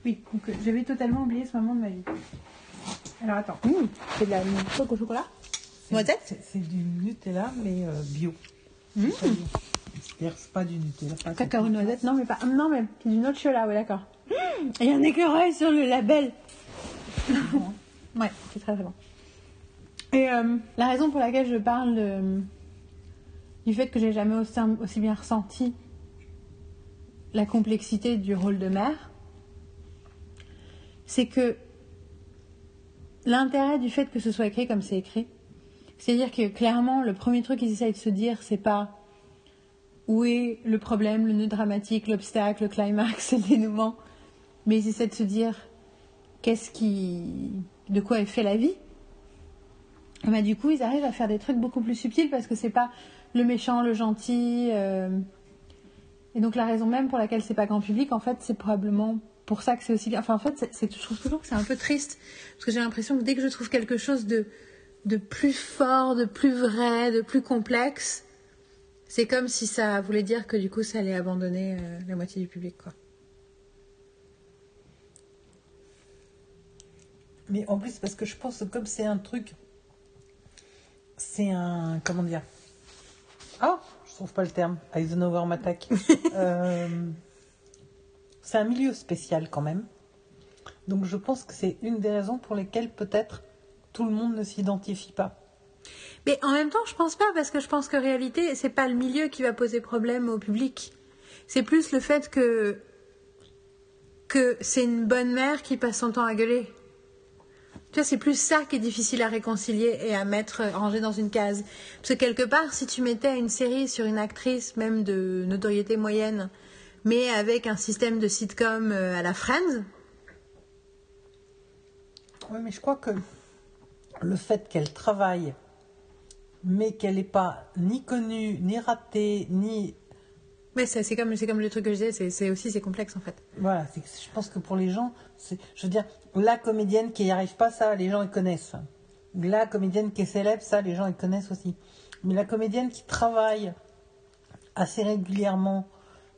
Oui, donc euh, j'avais totalement oublié ce moment de ma vie. Alors attends. Mmh, c'est de la coque au chocolat C'est- Noisette c'est, du Nutella, mais euh, bio. Mmh. C'est pas bio. C'est-à-dire, c'est pas du Nutella. Pas Cacao noisette, non mais pas. Non mais c'est du chocolat, ouais d'accord. Il y a un écureuil sur le label. [laughs] ouais, c'est très très bon. Et euh, la raison pour laquelle je parle de- du fait que j'ai jamais aussi, aussi bien ressenti la complexité du rôle de mère, c'est que l'intérêt du fait que ce soit écrit comme c'est écrit, c'est-à-dire que clairement le premier truc qu'ils essayent de se dire, c'est pas où est le problème, le nœud dramatique, l'obstacle, le climax, [laughs] le dénouement. Mais ils essaient de se dire qu'est-ce qui. de quoi est fait la vie? Et bah, du coup, ils arrivent à faire des trucs beaucoup plus subtils parce que c'est pas le méchant, le gentil. euh, Et donc, la raison même pour laquelle c'est pas grand public, en fait, c'est probablement pour ça que c'est aussi. Enfin, en fait, c'est- je trouve toujours que c'est un peu triste parce que j'ai l'impression que dès que je trouve quelque chose de, de plus fort, de plus vrai, de plus complexe, c'est comme si ça voulait dire que du coup ça allait abandonner euh, la moitié du public quoi. Mais en plus, parce que je pense que comme c'est un truc. C'est un. Comment dire? Ah Je trouve pas le terme. Eisenhower m'attaque. [laughs] Euh, c'est un milieu spécial quand même. Donc je pense que c'est une des raisons pour lesquelles peut-être tout le monde ne s'identifie pas. Mais en même temps, je pense pas parce que je pense qu'en réalité, c'est pas le milieu qui va poser problème au public. C'est plus le fait que que c'est une bonne mère qui passe son temps à gueuler. Tu vois, c'est plus ça qui est difficile à réconcilier et à mettre euh, rangé dans une case. Parce que quelque part, si tu mettais une série sur une actrice, même de notoriété moyenne, mais avec un système de sitcom euh, à la Friends, Oui, mais je crois que le fait qu'elle travaille, mais qu'elle n'est pas ni connue, ni ratée, ni mais c'est comme, le truc que je disais, c'est- aussi c'est complexe en fait. Voilà, je pense que pour les gens, je veux dire, la comédienne qui n'y arrive pas, ça, les gens ils connaissent. La comédienne qui est célèbre, ça, les gens ils connaissent aussi. Mais la comédienne qui travaille assez régulièrement,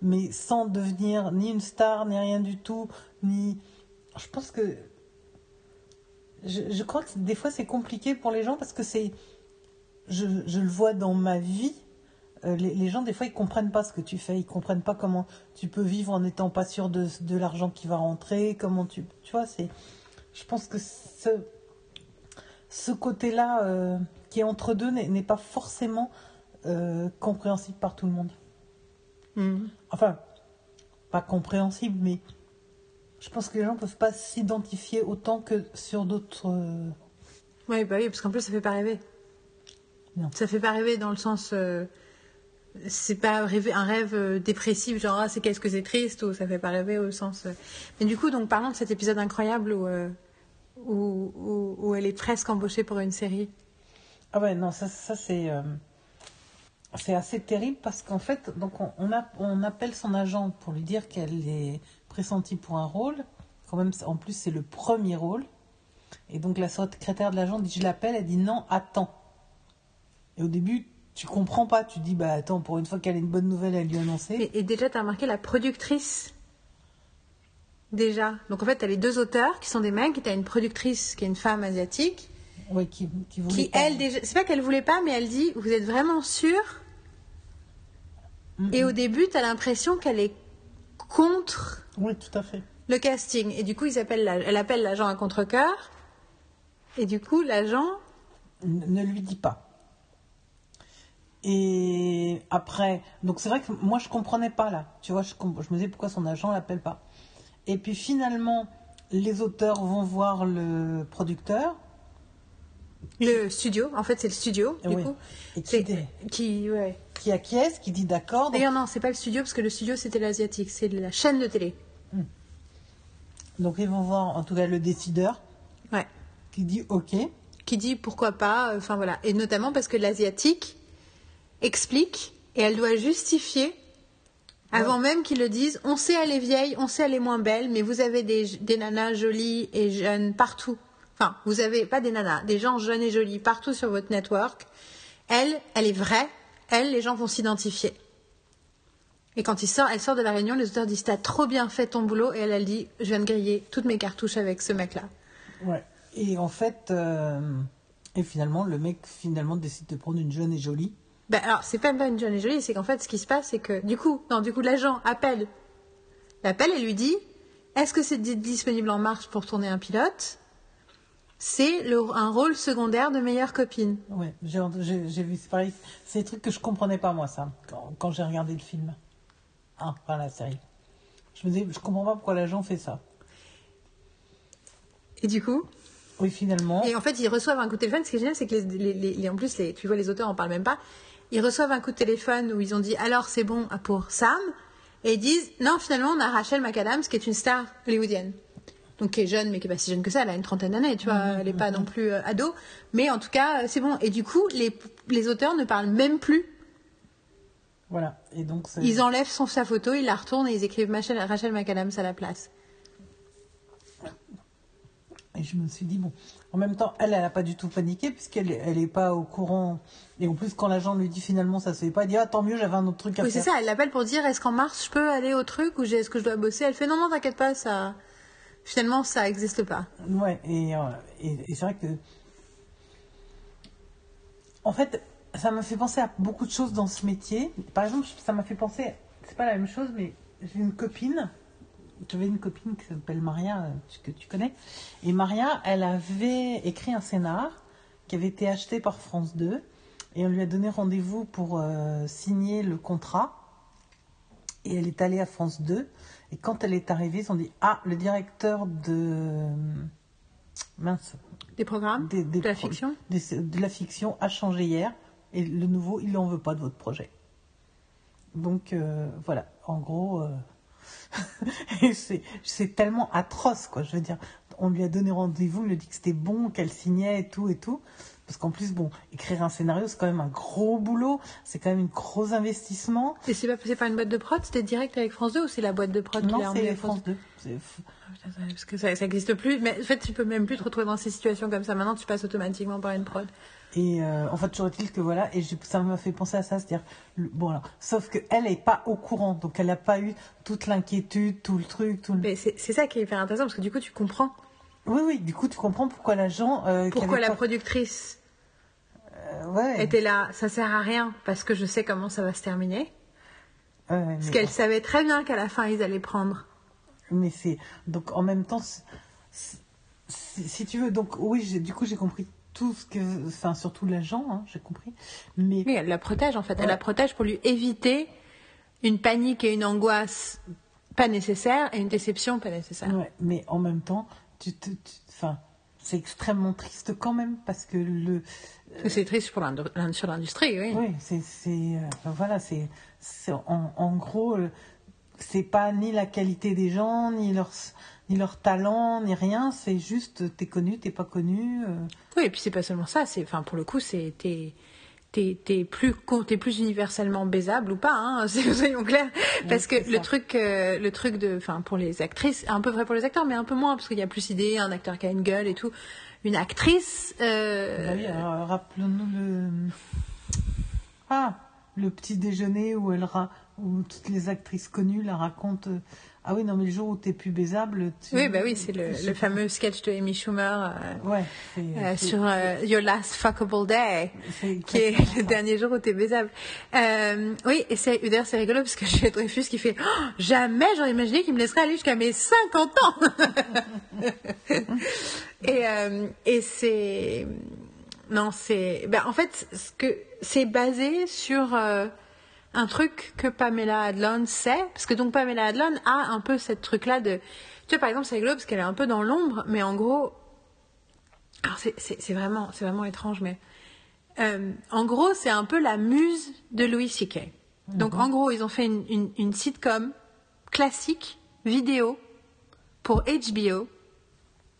mais sans devenir ni une star, ni rien du tout, ni. Je pense que. Je, crois que des fois c'est compliqué pour les gens parce que c'est. Je le vois dans ma vie. Euh, les, les gens, des fois, ils comprennent pas ce que tu fais. Ils comprennent pas comment tu peux vivre en n'étant pas sûr de, de l'argent qui va rentrer. Comment tu. Tu vois, c'est. Je pense que ce, ce côté-là euh, qui est entre deux n'est pas forcément euh, compréhensible par tout le monde. Enfin, pas compréhensible, mais je pense que les gens peuvent pas s'identifier autant que sur d'autres. Oui, bah oui, parce qu'en plus, ça fait pas rêver. Non. Ça fait pas rêver dans le sens. euh, c'est pas un rêve euh, dépressif, genre ah, c'est qu'est-ce que c'est triste, ou ça fait pas rêver au sens. euh. Mais du coup, donc parlons de cet épisode incroyable où, euh, où, où, où elle est presque embauchée pour une série. Ah ouais, non, ça, ça c'est assez terrible parce qu'en fait, donc on, on appelle son agent pour lui dire qu'elle est pressentie pour un rôle. Quand même, en plus, c'est le premier rôle. Et donc la secrétaire de l'agent dit Je l'appelle, elle dit non, attends. Et au début, tu comprends pas, tu dis Bah attends, pour une fois qu'elle a une bonne nouvelle à lui annoncer. Et, et déjà, tu as remarqué la productrice Déjà. Donc en fait, tu as les deux auteurs qui sont des mecs, et tu as une productrice qui est une femme asiatique, Ouais, qui, qui voulait qui pas. elle déjà. C'est pas qu'elle voulait pas, mais elle dit Vous êtes vraiment sûr Mm, Et au début, tu as l'impression qu'elle est contre Oui, tout à fait. le casting. Et du coup, ils appellent la- elle appelle l'agent à contre-cœur. Et du coup, l'agent. Ne lui dis pas. Et après, donc c'est vrai que moi je comprenais pas là. Tu vois, je, me disais pourquoi son agent l'appelle pas? Et puis finalement, les auteurs vont voir le producteur. Le studio, en fait, c'est le studio, du Oui. coup. Et qui, C'est- dit- Qui, ouais. qui acquiesce, qui dit d'accord. donc- D'ailleurs, non, c'est pas le studio, parce que le studio, c'était l'asiatique. C'est la chaîne de télé. Donc ils vont voir en tout cas le décideur Ouais. qui dit ok. qui dit pourquoi pas, euh, enfin voilà. Et notamment parce que l'asiatique explique et elle doit justifier avant même qu'ils le disent. On sait elle est vieille, on sait elle est moins belle, mais vous avez des, des nanas jolies et jeunes partout. Enfin, vous avez pas des nanas, des gens jeunes et jolis partout sur votre network. Elle, elle est vraie. Elle, les gens vont s'identifier. Et quand il sort, elle sort de la réunion, les auteurs disent T'as trop bien fait ton boulot. Et elle, elle dit Je viens de griller toutes mes cartouches avec ce mec-là. Ouais. Et en fait, euh, et finalement, le mec finalement décide de prendre une jeune et jolie. Ben, alors, c'est pas pas une jeune et jolie, c'est qu'en fait, ce qui se passe, c'est que du coup, non, du coup, l'agent appelle. L'appelle et lui dit Est-ce que c'est di- disponible en mars pour tourner un pilote? C'est un rôle secondaire de meilleure copine. Ouais, j'ai vu, c'est pareil. C'est des trucs que je comprenais pas, moi, ça, quand, quand j'ai regardé le film. Ah, enfin, la série. Je me disais, je comprends pas pourquoi l'agent fait ça. Et du coup, Oui, finalement. Et en fait, ils reçoivent un coup de téléphone. Ce qui est génial, c'est que les, les- les- les- en plus, les, tu vois, les auteurs en parlent même pas. Ils reçoivent un coup de téléphone où ils ont dit alors c'est bon pour Sam, et ils disent non, finalement, on a Rachel McAdams qui est une star hollywoodienne. Donc qui est jeune, mais qui est pas si jeune que ça. Elle a une trentaine d'années, tu vois. Elle n'est pas non plus euh, ado, mais en tout cas, euh, c'est bon. Et du coup, les, les auteurs ne parlent même plus. Voilà. Et donc, Ils enlèvent son, sa photo, ils la retournent et ils écrivent Rachel, Rachel McAdams à la place. Et je me suis dit, bon, en même temps, elle, elle n'a pas du tout paniqué, puisqu'elle elle est pas au courant. Et en plus, quand l'agent lui dit finalement ça se fait pas, elle dit, ah, tant mieux, j'avais un autre truc à Oui, c'est faire. ça. Elle l'appelle pour dire est-ce qu'en mars je peux aller au truc ou est-ce que je dois bosser? Elle fait non, non, t'inquiète pas, ça. Finalement, ça n'existe pas. Ouais, et, euh, et, et c'est vrai que. En fait, ça m'a fait penser à beaucoup de choses dans ce métier. Par exemple, ça m'a fait penser. C'est pas la même chose, mais j'ai une copine. J'avais une copine qui s'appelle Maria, euh, que tu connais. Et Maria, elle avait écrit un scénar qui avait été acheté par France 2. Et on lui a donné rendez-vous pour euh, signer le contrat. Et elle est allée à France 2. Et quand elle est arrivée, ils ont dit Ah, le directeur de. Mince. Des programmes Des, des De la pro- fiction des- De la fiction a changé hier. Et le nouveau, il n'en veut pas de votre projet. Donc, euh, voilà. En gros. euh, et c'est tellement atroce, quoi. Je veux dire, on lui a donné rendez-vous, il lui a dit que c'était bon, qu'elle signait et tout et tout. Parce qu'en plus, bon, écrire un scénario, c'est quand même un gros boulot, c'est quand même un gros investissement. Et c'est pas par une boîte de prod C'était direct avec France 2 ou c'est la boîte de prod qui Non, l'a emmené France France 2. C'est f- Ah, Parce que ça n'existe plus. Mais en fait, tu peux même plus te retrouver dans ces situations comme ça. Maintenant, tu passes automatiquement par une prod. Et euh, en fait, toujours est-il que voilà, et ça m'a fait penser à ça, c'est-à-dire, bon, alors, sauf qu'elle n'est pas au courant, donc elle n'a pas eu toute l'inquiétude, tout le truc, tout le... Mais c'est ça qui est hyper intéressant parce que du coup, tu comprends Oui, oui, du coup, tu comprends pourquoi l'agent. Euh, pourquoi la pas- productrice euh, ouais, était là. Ça sert à rien parce que je sais comment ça va se terminer. ouais, Parce qu'elle savait très bien qu'à la fin, ils allaient prendre. mais c'est. Donc, en même temps, c'est- si tu veux, donc, oui, du coup, j'ai compris tout ce que. Enfin, surtout l'agent, hein, j'ai compris. Mais. Oui, elle la protège en fait. Elle la protège pour lui éviter une panique et une angoisse pas nécessaires et une déception pas nécessaire. Ouais, mais en même temps, tu te. Enfin, c'est extrêmement triste quand même, parce que le. C'est triste pour sur l'industrie, oui. Oui, c'est, c'est, euh, voilà, c'est, c'est en, en gros, euh, c'est pas ni la qualité des gens, ni leur, ni leur talent, ni rien. C'est juste, t'es connu, t'es pas connu. euh. Oui, et puis c'est pas seulement ça. C'est, enfin, pour le coup, c'est t'es, t'es, t'es plus, t'es plus universellement baisable ou pas. Hein, [laughs] soyons clairs. Parce que le truc, euh, le truc de, enfin, pour les actrices, un peu vrai pour les acteurs, mais un peu moins parce qu'il y a plus d'idées, un acteur qui a une gueule et tout. Une actrice. euh, Bah oui, alors, rappelons-nous le. Ah, le petit déjeuner où, elle ra... où toutes les actrices connues la racontent. Ah oui, non, mais le jour où t'es plus baisable. Tu... Oui, bah oui, c'est le, le fameux sketch de Amy Schumer euh, Ouais, euh, sur euh, Your Last Fuckable Day. qui est le ça. dernier jour où t'es baisable. Oui, et c'est, d'ailleurs, c'est rigolo parce que [laughs] j'ai Dreyfus qui fait Oh, Jamais j'aurais imaginé qu'il me laisserait aller jusqu'à mes 50 ans [laughs] Et, et c'est. Non, c'est. Ben, en fait, ce que c'est basé sur un truc que Pamela Adlon sait, parce que donc Pamela Adlon a un peu cette truc-là de. Tu vois, par exemple, c'est rigolo parce qu'elle est un peu dans l'ombre, mais en gros. Alors, c'est, vraiment, c'est vraiment étrange, mais. Euh, en gros, c'est un peu la muse de Louis C.K. Donc, en gros, ils ont fait une, une, une sitcom classique, vidéo, pour HBO,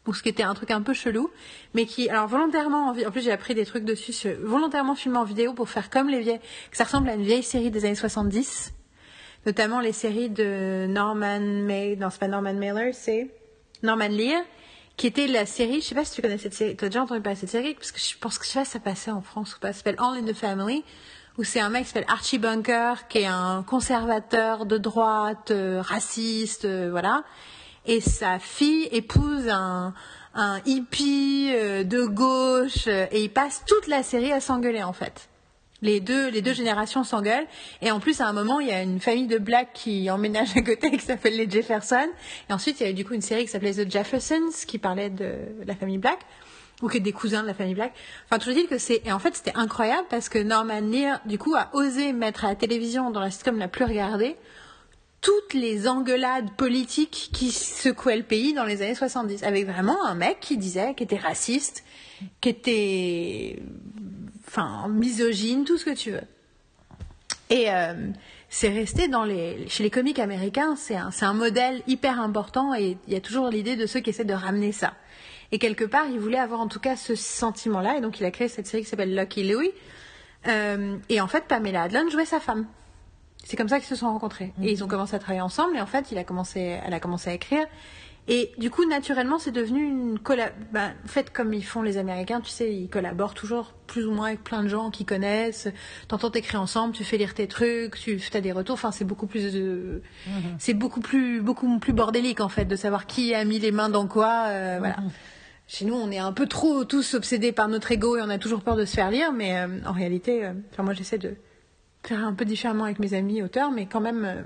donc ce qui était un truc un peu chelou, mais qui, alors volontairement, en, plus j'ai appris des trucs dessus, volontairement filmé en vidéo pour faire comme les vieilles, que ça ressemble à une vieille série des années 70, notamment les séries de Norman May, non c'est pas Norman Mailer, c'est Norman Lear, qui était la série, je sais pas si tu connais cette série, tu as déjà entendu parler de cette série, parce que je pense que je sais pas si ça passait en France ou pas, ça s'appelle All in the Family, où c'est un mec qui s'appelle Archie Bunker, qui est un conservateur de droite, euh, raciste, euh, voilà, et sa fille épouse un, hippie euh, de gauche, euh, et ils passent toute la série à s'engueuler en fait. Les deux, les deux générations s'engueulent. Et en plus, à un moment, il y a une famille de blacks qui emménage à côté [laughs] qui s'appelle les Jefferson. Et ensuite, il y a eu du coup une série qui s'appelait The Jeffersons qui parlait de la famille black. Ou qui est des cousins de la famille black. Enfin, toujours dire que c'est, et en fait, c'était incroyable parce que Norman Lear, du coup, a osé mettre à la télévision dans la sitcom la plus regardée toutes les engueulades politiques qui secouaient le pays dans les années 70. Avec vraiment un mec qui disait, qui était raciste, qui était enfin misogyne, tout ce que tu veux. Et euh, c'est resté chez les comiques américains, c'est un, c'est un modèle hyper important et il y a toujours l'idée de ceux qui essaient de ramener ça. Et quelque part, il voulait avoir en tout cas ce sentiment-là et donc il a créé cette série qui s'appelle Lucky Louie. Euh, et en fait, Pamela Adlon jouait sa femme. C'est comme ça qu'ils se sont rencontrés. Et ils ont commencé à travailler ensemble. Et en fait, il a commencé, elle a commencé à écrire. Et du coup, naturellement, c'est devenu une collab... Ben, faites comme ils font les Américains, tu sais, ils collaborent toujours plus ou moins avec plein de gens qui connaissent. T'entends t'écrire ensemble, tu fais lire tes trucs, tu as des retours. Enfin, c'est beaucoup plus, de... c'est beaucoup plus, beaucoup plus bordélique en fait de savoir qui a mis les mains dans quoi. euh, Voilà. Chez nous, on est un peu trop tous obsédés par notre ego et on a toujours peur de se faire lire. Mais euh, en réalité, euh, enfin, moi, j'essaie de faire un peu différemment avec mes amis auteurs, mais quand même, euh,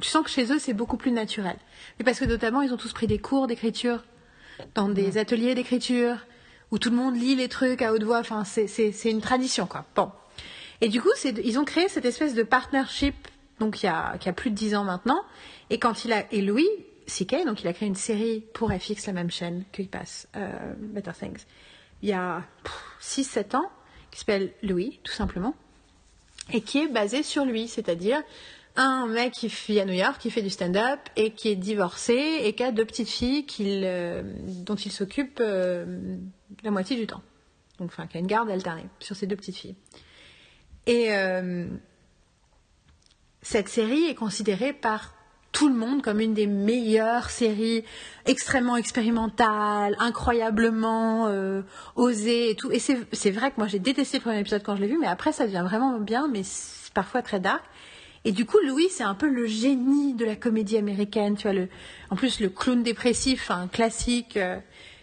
tu sens que chez eux, c'est beaucoup plus naturel. Mais parce que notamment, ils ont tous pris des cours d'écriture, dans des ateliers d'écriture, où tout le monde lit les trucs à haute voix. Enfin, c'est, une tradition, quoi. Bon. Et du coup, ils ont créé cette espèce de partnership, donc il y a plus de dix ans maintenant. Et quand il a, et Louis C.K., donc il a créé une série pour FX, la même chaîne qu'il passe, euh, Better Things, il y a 6-7 ans, qui s'appelle Louis, tout simplement et qui est basé sur lui, c'est-à-dire un mec qui vit à New York, qui fait du stand-up et qui est divorcé et qui a deux petites filles euh, dont il s'occupe euh, la moitié du temps. Donc, enfin, qui a une garde alternée sur ces deux petites filles. Et euh, cette série est considérée par tout le monde comme une des meilleures séries extrêmement expérimentales, incroyablement euh, osées et tout. Et c'est vrai que moi j'ai détesté le premier épisode quand je l'ai vu, mais après ça devient vraiment bien, mais parfois très dark. Et du coup, Louis, c'est un peu le génie de la comédie américaine, tu vois. Le, en plus, le clown dépressif, un classique, euh,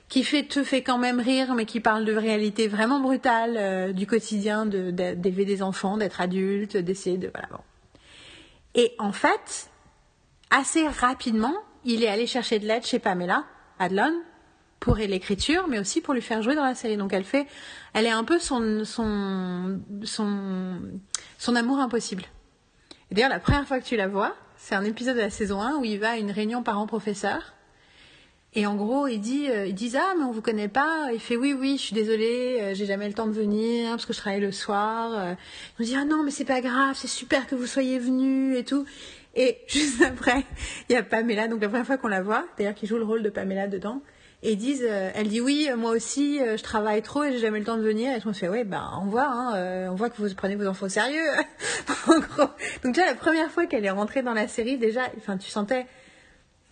qui fait, te fait quand même rire, mais qui parle de réalité vraiment brutale euh, du quotidien, de- de- d'élever des enfants, d'être adulte, d'essayer de... Voilà, bon. Et en fait, assez rapidement, il est allé chercher de l'aide chez Pamela Adlon pour l'écriture, mais aussi pour lui faire jouer dans la série. Donc elle fait, elle est un peu son son son, son amour impossible. D'ailleurs, la première fois que tu la vois, c'est un épisode de la saison 1 où il va à une réunion parents-professeurs. Et en gros, il dit, euh, ils disent ah mais on vous connaît pas. Il fait oui oui, je suis désolée, euh, j'ai jamais le temps de venir parce que je travaille le soir. Euh, nous dit ah non mais c'est pas grave, c'est super que vous soyez venu et tout. Et [laughs] juste après, il y a Pamela, donc la première fois qu'on la voit, d'ailleurs qui joue le rôle de Pamela dedans. Et disent, euh, elle dit oui, euh, moi aussi, euh, je travaille trop et j'ai jamais le temps de venir. Et je me fais, ouais, ben on voit, on voit que vous prenez vos enfants au sérieux. [laughs] en gros. Donc tu vois, la première fois qu'elle est rentrée dans la série, déjà, tu sentais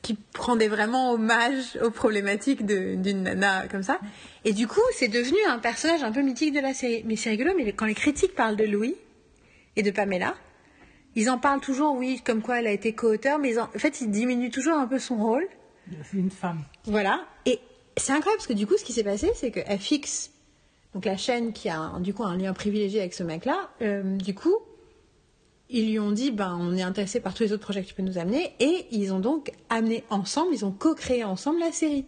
qui prendait vraiment hommage aux problématiques d'une nana comme ça. Et du coup, c'est devenu un personnage un peu mythique de la série. Mais c'est rigolo, mais quand les critiques parlent de Louis et de Pamela, ils en parlent toujours, oui, comme quoi elle a été co-auteur, mais ils en, en fait, ils diminuent toujours un peu son rôle. C'est une femme. Voilà. Et c'est incroyable parce que du coup, ce qui s'est passé, c'est que FX, donc la chaîne qui a un- du coup un lien privilégié avec ce mec-là, euh, du coup, ils lui ont dit, ben, on est intéressé par tous les autres projets que tu peux nous amener, et ils ont donc amené ensemble, ils ont co-créé ensemble la série.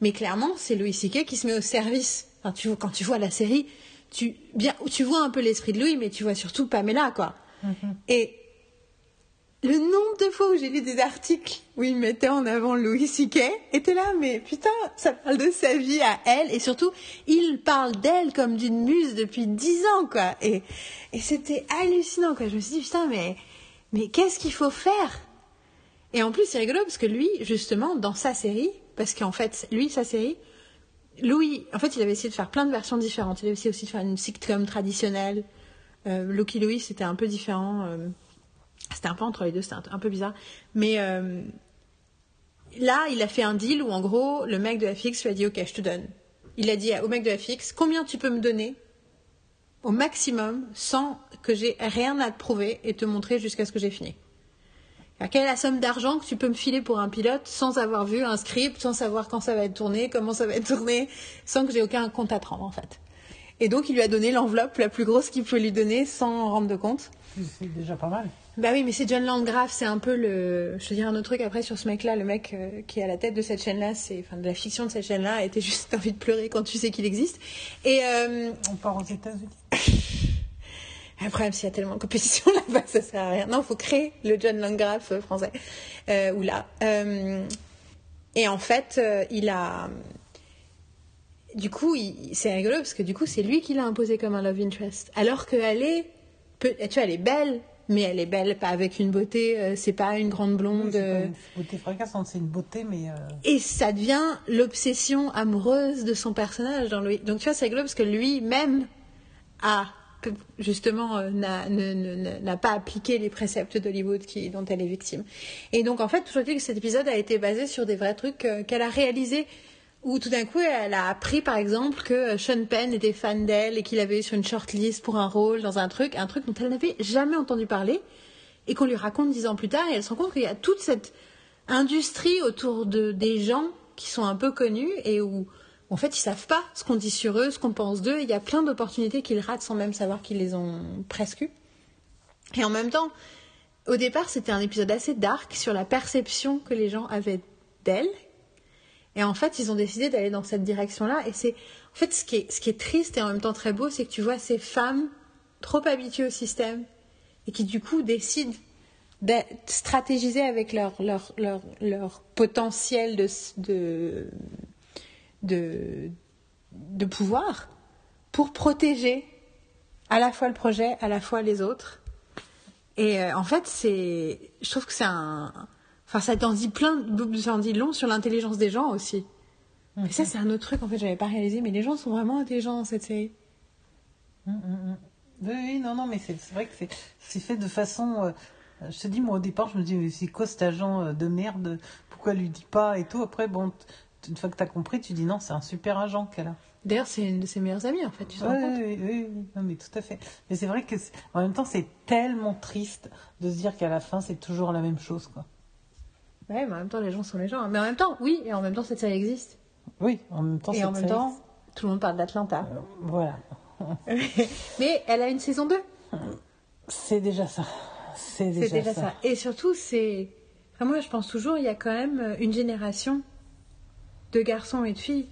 Mais clairement, c'est Louis C.K. qui se met au service. Enfin, tu vois, quand tu vois la série, tu, bien, tu vois un peu l'esprit de Louis, mais tu vois surtout Pamela, quoi. Et le nombre de fois où j'ai lu des articles où ils mettaient en avant Louis C.K. était là, mais putain, ça parle de sa vie à elle, et surtout, il parle d'elle comme d'une muse depuis dix ans, quoi. Et, c'était hallucinant, quoi. Je me suis dit, putain, mais, mais qu'est-ce qu'il faut faire? Et en plus, c'est rigolo parce que lui, justement, dans sa série, parce qu'en fait, lui, sa série, Louis, en fait, il avait essayé de faire plein de versions différentes. Il avait essayé aussi de faire une sitcom traditionnelle. Euh, Loki Louis, c'était un peu différent. euh, c'était un peu entre les deux, c'était un, peu bizarre. Mais euh, là, il a fait un deal où, en gros, le mec de FX lui a dit Ok, je te donne. Il a dit au mec de FX Combien tu peux me donner au maximum sans que j'ai rien à te prouver et te montrer jusqu'à ce que j'ai fini Quelle est la somme d'argent que tu peux me filer pour un pilote sans avoir vu un script, sans savoir quand ça va être tourné, comment ça va être tourné, sans que j'ai aucun compte à te rendre en fait? Et donc il lui a donné l'enveloppe la plus grosse qu'il pouvait lui donner sans en rendre de compte. C'est déjà pas mal. Bah oui, mais c'est John Landgraf, c'est un peu le. Je te dirais un autre truc après sur ce mec-là, le mec euh, qui est à la tête de cette chaîne-là, c'est, enfin, de la fiction de cette chaîne-là, a été juste [laughs] envie de pleurer quand tu sais qu'il existe. Et euh, On part aux États-Unis. [laughs] après, s'il y a tellement de compétition [laughs] là-bas, ça sert à rien. Non, faut créer le John Landgraf euh, français euh, ou là. Et en fait, il a. Du coup, c'est rigolo parce que du coup, c'est lui qui l'a imposé comme un love interest, alors qu'elle est, tu vois, elle est belle, mais elle est belle pas avec une beauté, euh, c'est pas une grande blonde. Oui, c'est pas euh, une beauté fracassante, c'est une beauté, mais. euh, et ça devient l'obsession amoureuse de son personnage dans lui. Donc tu vois, c'est rigolo parce que lui-même a justement euh, n'a pas appliqué les préceptes d'Hollywood dont elle est victime. Et donc en fait, toujours est-il que cet épisode a été basé sur des vrais trucs euh, qu'elle a réalisés où tout d'un coup elle a appris par exemple que Sean Penn était fan d'elle et qu'il avait eu sur une shortlist pour un rôle dans un truc, un truc dont elle n'avait jamais entendu parler et qu'on lui raconte dix ans plus tard et elle se rend compte qu'il y a toute cette industrie autour de des gens qui sont un peu connus et où en fait ils savent pas ce qu'on dit sur eux, ce qu'on pense d'eux. Il y a plein d'opportunités qu'ils ratent sans même savoir qu'ils les ont presque eues. Et en même temps, au départ c'était un épisode assez dark sur la perception que les gens avaient d'elle. Et en fait, ils ont décidé d'aller dans cette direction-là. Et c'est, en fait, ce qui est, triste et en même temps très beau, c'est que tu vois ces femmes trop habituées au système et qui du coup décident de stratégiser avec leur, leur, leur, leur potentiel de, de, de, de pouvoir pour protéger à la fois le projet, à la fois les autres. Et euh, en fait, c'est, je trouve que c'est un, enfin, ça t'en dit plein, ça en dit long sur l'intelligence des gens aussi. Et ça, c'est un autre truc en fait, j'avais pas réalisé, mais les gens sont vraiment intelligents dans cette série. hum, hum, hum. Oui, oui, non, non, mais c'est vrai que c'est- fait de façon. euh, je te dis, moi au départ, je me dis, mais c'est quoi cet agent euh, de merde? Pourquoi elle lui dit pas et tout? Après, bon, une fois que tu as compris, tu dis non, c'est un super agent qu'elle a. D'ailleurs, c'est une de ses meilleures amies en fait, tu te rends Oui, compte? oui, oui, oui, non, mais tout à fait. Mais c'est vrai que, en même temps, c'est tellement triste de se dire qu'à la fin, c'est toujours la même chose, quoi. Ouais, mais en même temps, les gens sont les gens. Mais en même temps, oui, et en même temps, cette série existe. Oui, en même temps, et cette en même série, temps, tout le monde parle d'Atlanta. euh, voilà, [laughs] mais elle a une saison 2. c'est déjà ça. C'est C'est déjà, déjà ça. ça. Et surtout, c'est. Enfin, moi, je pense toujours, il y a quand même une génération de garçons et de filles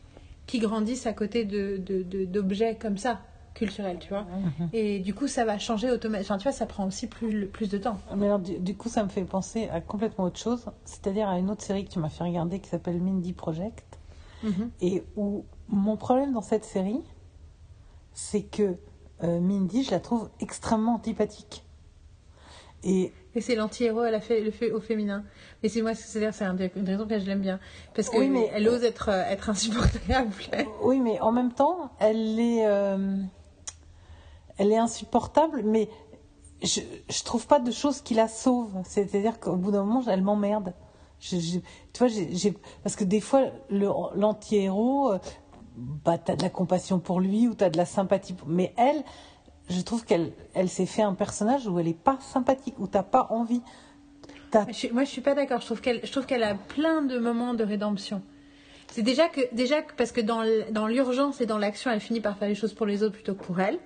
qui grandissent à côté de, de- de- d'objets comme ça, culturels, tu vois. Mhm. Et du coup, ça va changer automatiquement. Enfin, tu vois, ça prend aussi plus, plus de temps. Mais alors, du, du coup, ça me fait penser à complètement autre chose, c'est-à-dire à une autre série que tu m'as fait regarder qui s'appelle Mindy Project, et où mon problème dans cette série, c'est que euh, Mindy, je la trouve extrêmement antipathique. Et Et c'est l'anti-héros, elle a fait le fait au féminin. Mais c'est moi, c'est-à-dire, c'est une raison que je l'aime bien. Parce qu'elle Oui, mais- elle ose être, euh, être insupportable. oui, mais en même temps, elle est, euh, elle est insupportable, mais je, je trouve pas de choses qui la sauvent. C'est-à-dire qu'au bout d'un moment, elle m'emmerde. Tu vois, parce que des fois, l'anti-héros, euh, bah, t'as de la compassion pour lui ou t'as de la sympathie. Mais elle, je trouve qu'elle, elle s'est fait un personnage où elle est pas sympathique, où t'as pas envie. Moi, je suis pas d'accord. Je trouve qu'elle, a plein de moments de rédemption. C'est déjà que, déjà que, parce que dans l'urgence et dans l'action, elle finit par faire les choses pour les autres plutôt que pour elle.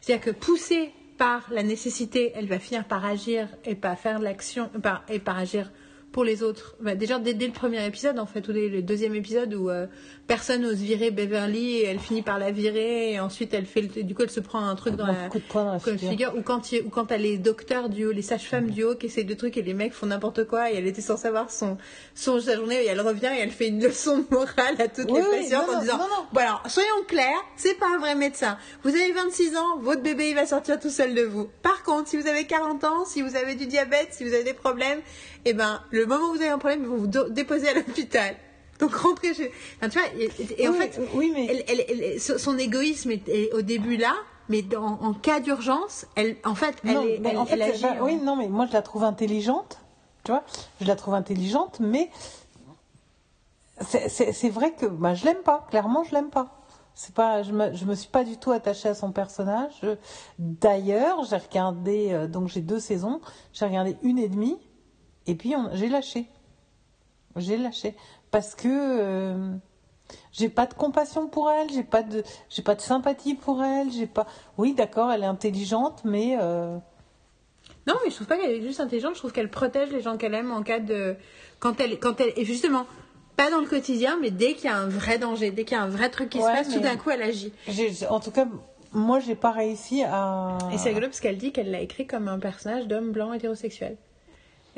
C'est-à-dire que poussée par la nécessité, elle va finir par agir et par faire l'action, et par agir pour les autres. Bah, déjà dès, dès le premier épisode, en fait, ou dès le deuxième épisode où euh, personne n'ose virer Beverly et elle finit par la virer et ensuite elle fait, le- du coup, elle se prend un truc dans un la, coup de poing dans la comme figure. figure, ou quand, il- ou quand t'as les docteurs du haut, les sages-femmes du haut qui essayent de trucs et les mecs font n'importe quoi et elle était censée avoir son, son sa journée et elle revient et elle fait une leçon morale à toutes Oui, les patientes non, en non, disant non, non. Bon alors, soyons clairs, c'est pas un vrai médecin. Vous avez 26 ans, votre bébé il va sortir tout seul de vous. Par contre, si vous avez 40 ans, si vous avez du diabète, si vous avez des problèmes, eh ben, le moment où vous avez un problème, ils vont vous do- déposer à l'hôpital. Donc rentrer chez. Enfin, tu vois, et, et en Oui, fait, oui, mais- elle- elle- elle- son égoïsme est, est au début là, mais dans- en cas d'urgence, elle, en fait, elle, non, est, en fait, agit. en- oui, non, mais moi je la trouve intelligente, tu vois, je la trouve intelligente, mais c'est- vrai que bah, je l'aime pas, clairement je l'aime pas. C'est pas, je me, je me suis pas du tout attachée à son personnage. D'ailleurs, j'ai regardé, euh, donc j'ai deux saisons, j'ai regardé une et demie, et puis j'ai lâché. J'ai lâché parce que euh, j'ai pas de compassion pour elle, j'ai pas de, j'ai pas de sympathie pour elle, j'ai pas. Oui, d'accord, elle est intelligente, mais euh, Non, mais je trouve pas qu'elle est juste intelligente. Je trouve qu'elle protège les gens qu'elle aime en cas de quand elle quand elle et justement pas dans le quotidien, mais dès qu'il y a un vrai danger, dès qu'il y a un vrai truc qui se passe, tout d'un coup, elle agit. en tout cas, moi, j'ai pas réussi à. Et c'est rigolo parce qu'elle dit qu'elle l'a écrit comme un personnage d'homme blanc hétérosexuel.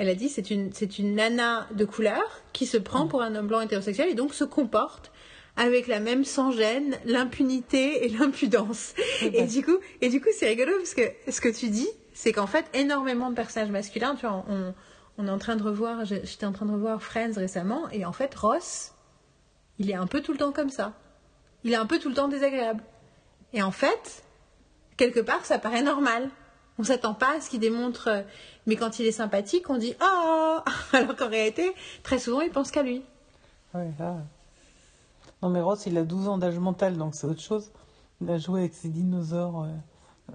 Elle a dit c'est une c'est une nana de couleur qui se prend pour un homme blanc hétérosexuel et donc se comporte avec la même sans-gêne, l'impunité et l'impudence. Et bah. du coup et du coup c'est rigolo parce que ce que tu dis c'est qu'en fait énormément de personnages masculins, tu vois, on, on est en train de revoir, j'étais en train de revoir Friends récemment et en fait Ross, il est un peu tout le temps comme ça. Il est un peu tout le temps désagréable. Et en fait, quelque part, ça paraît normal. On s'attend pas à ce qu'il démontre. euh, Mais quand il est sympathique, on dit Oh [laughs] Alors qu'en réalité, très souvent, il pense qu'à lui. Ouais, là. Non, mais Ross, il a 12 ans d'âge mental, donc c'est autre chose. Il a joué avec ses dinosaures. euh.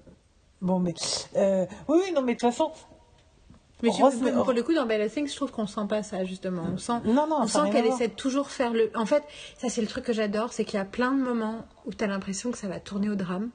Bon, mais. euh, Oui, oui, non, mais de toute façon. Mais pour, mais- pour le coup, dans Bella Things, je trouve qu'on sent pas ça, justement. On sent, Non, non, on sent qu'elle essaie de toujours faire le. En fait, ça, c'est le truc que j'adore c'est qu'il y a plein de moments où tu as l'impression que ça va tourner au drame.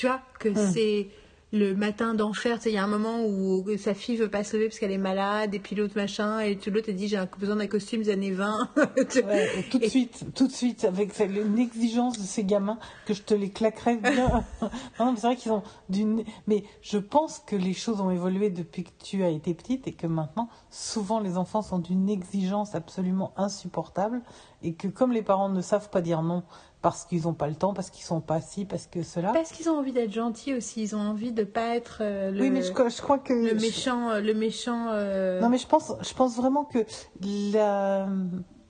Tu vois, que Hmm. c'est le matin d'enfer. Tu sais, il y a un moment où sa fille veut pas se lever parce qu'elle est malade, et puis l'autre machin, et tout l'autre, elle dit J'ai un- besoin d'un costume des années 20. [laughs] Tu- Ouais, et tout de Et- suite, tout de suite, avec cette- une exigence de ces gamins que je te les claquerais bien. [laughs] non, c'est vrai qu'ils ont d'une. Mais je pense que les choses ont évolué depuis que tu as été petite et que maintenant, souvent, les enfants sont d'une exigence absolument insupportable et que comme les parents ne savent pas dire non parce qu'ils n'ont pas le temps, parce qu'ils sont pas assis, parce que cela. Parce qu'ils ont envie d'être gentils aussi, ils ont envie de pas être euh, le, oui, mais je, crois- je crois que le méchant, euh, le méchant. euh, Non, mais je pense, je pense vraiment que la...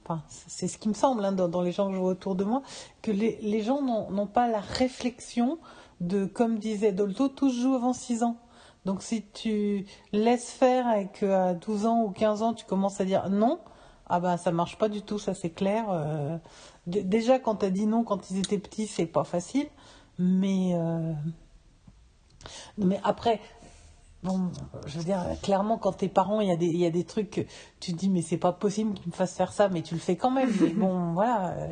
enfin, c'est ce qui me semble hein, dans, dans les gens que je vois autour de moi, que les, les gens n'ont n'ont pas la réflexion de, comme disait Dolto, tous jouent avant 6 ans. Donc si tu laisses faire et qu'à 12 ans ou 15 ans, tu commences à dire non, ah ben ça marche pas du tout, ça c'est clair. euh. Déjà quand tu as dit non quand ils étaient petits, c'est pas facile. Mais, euh, mais après, Bon, je veux dire, clairement, quand t'es parent, il y, a des, il y a des trucs que tu te dis, mais c'est pas possible qu'ils me fassent faire ça, mais tu le fais quand même. Mais bon, [laughs] voilà. euh,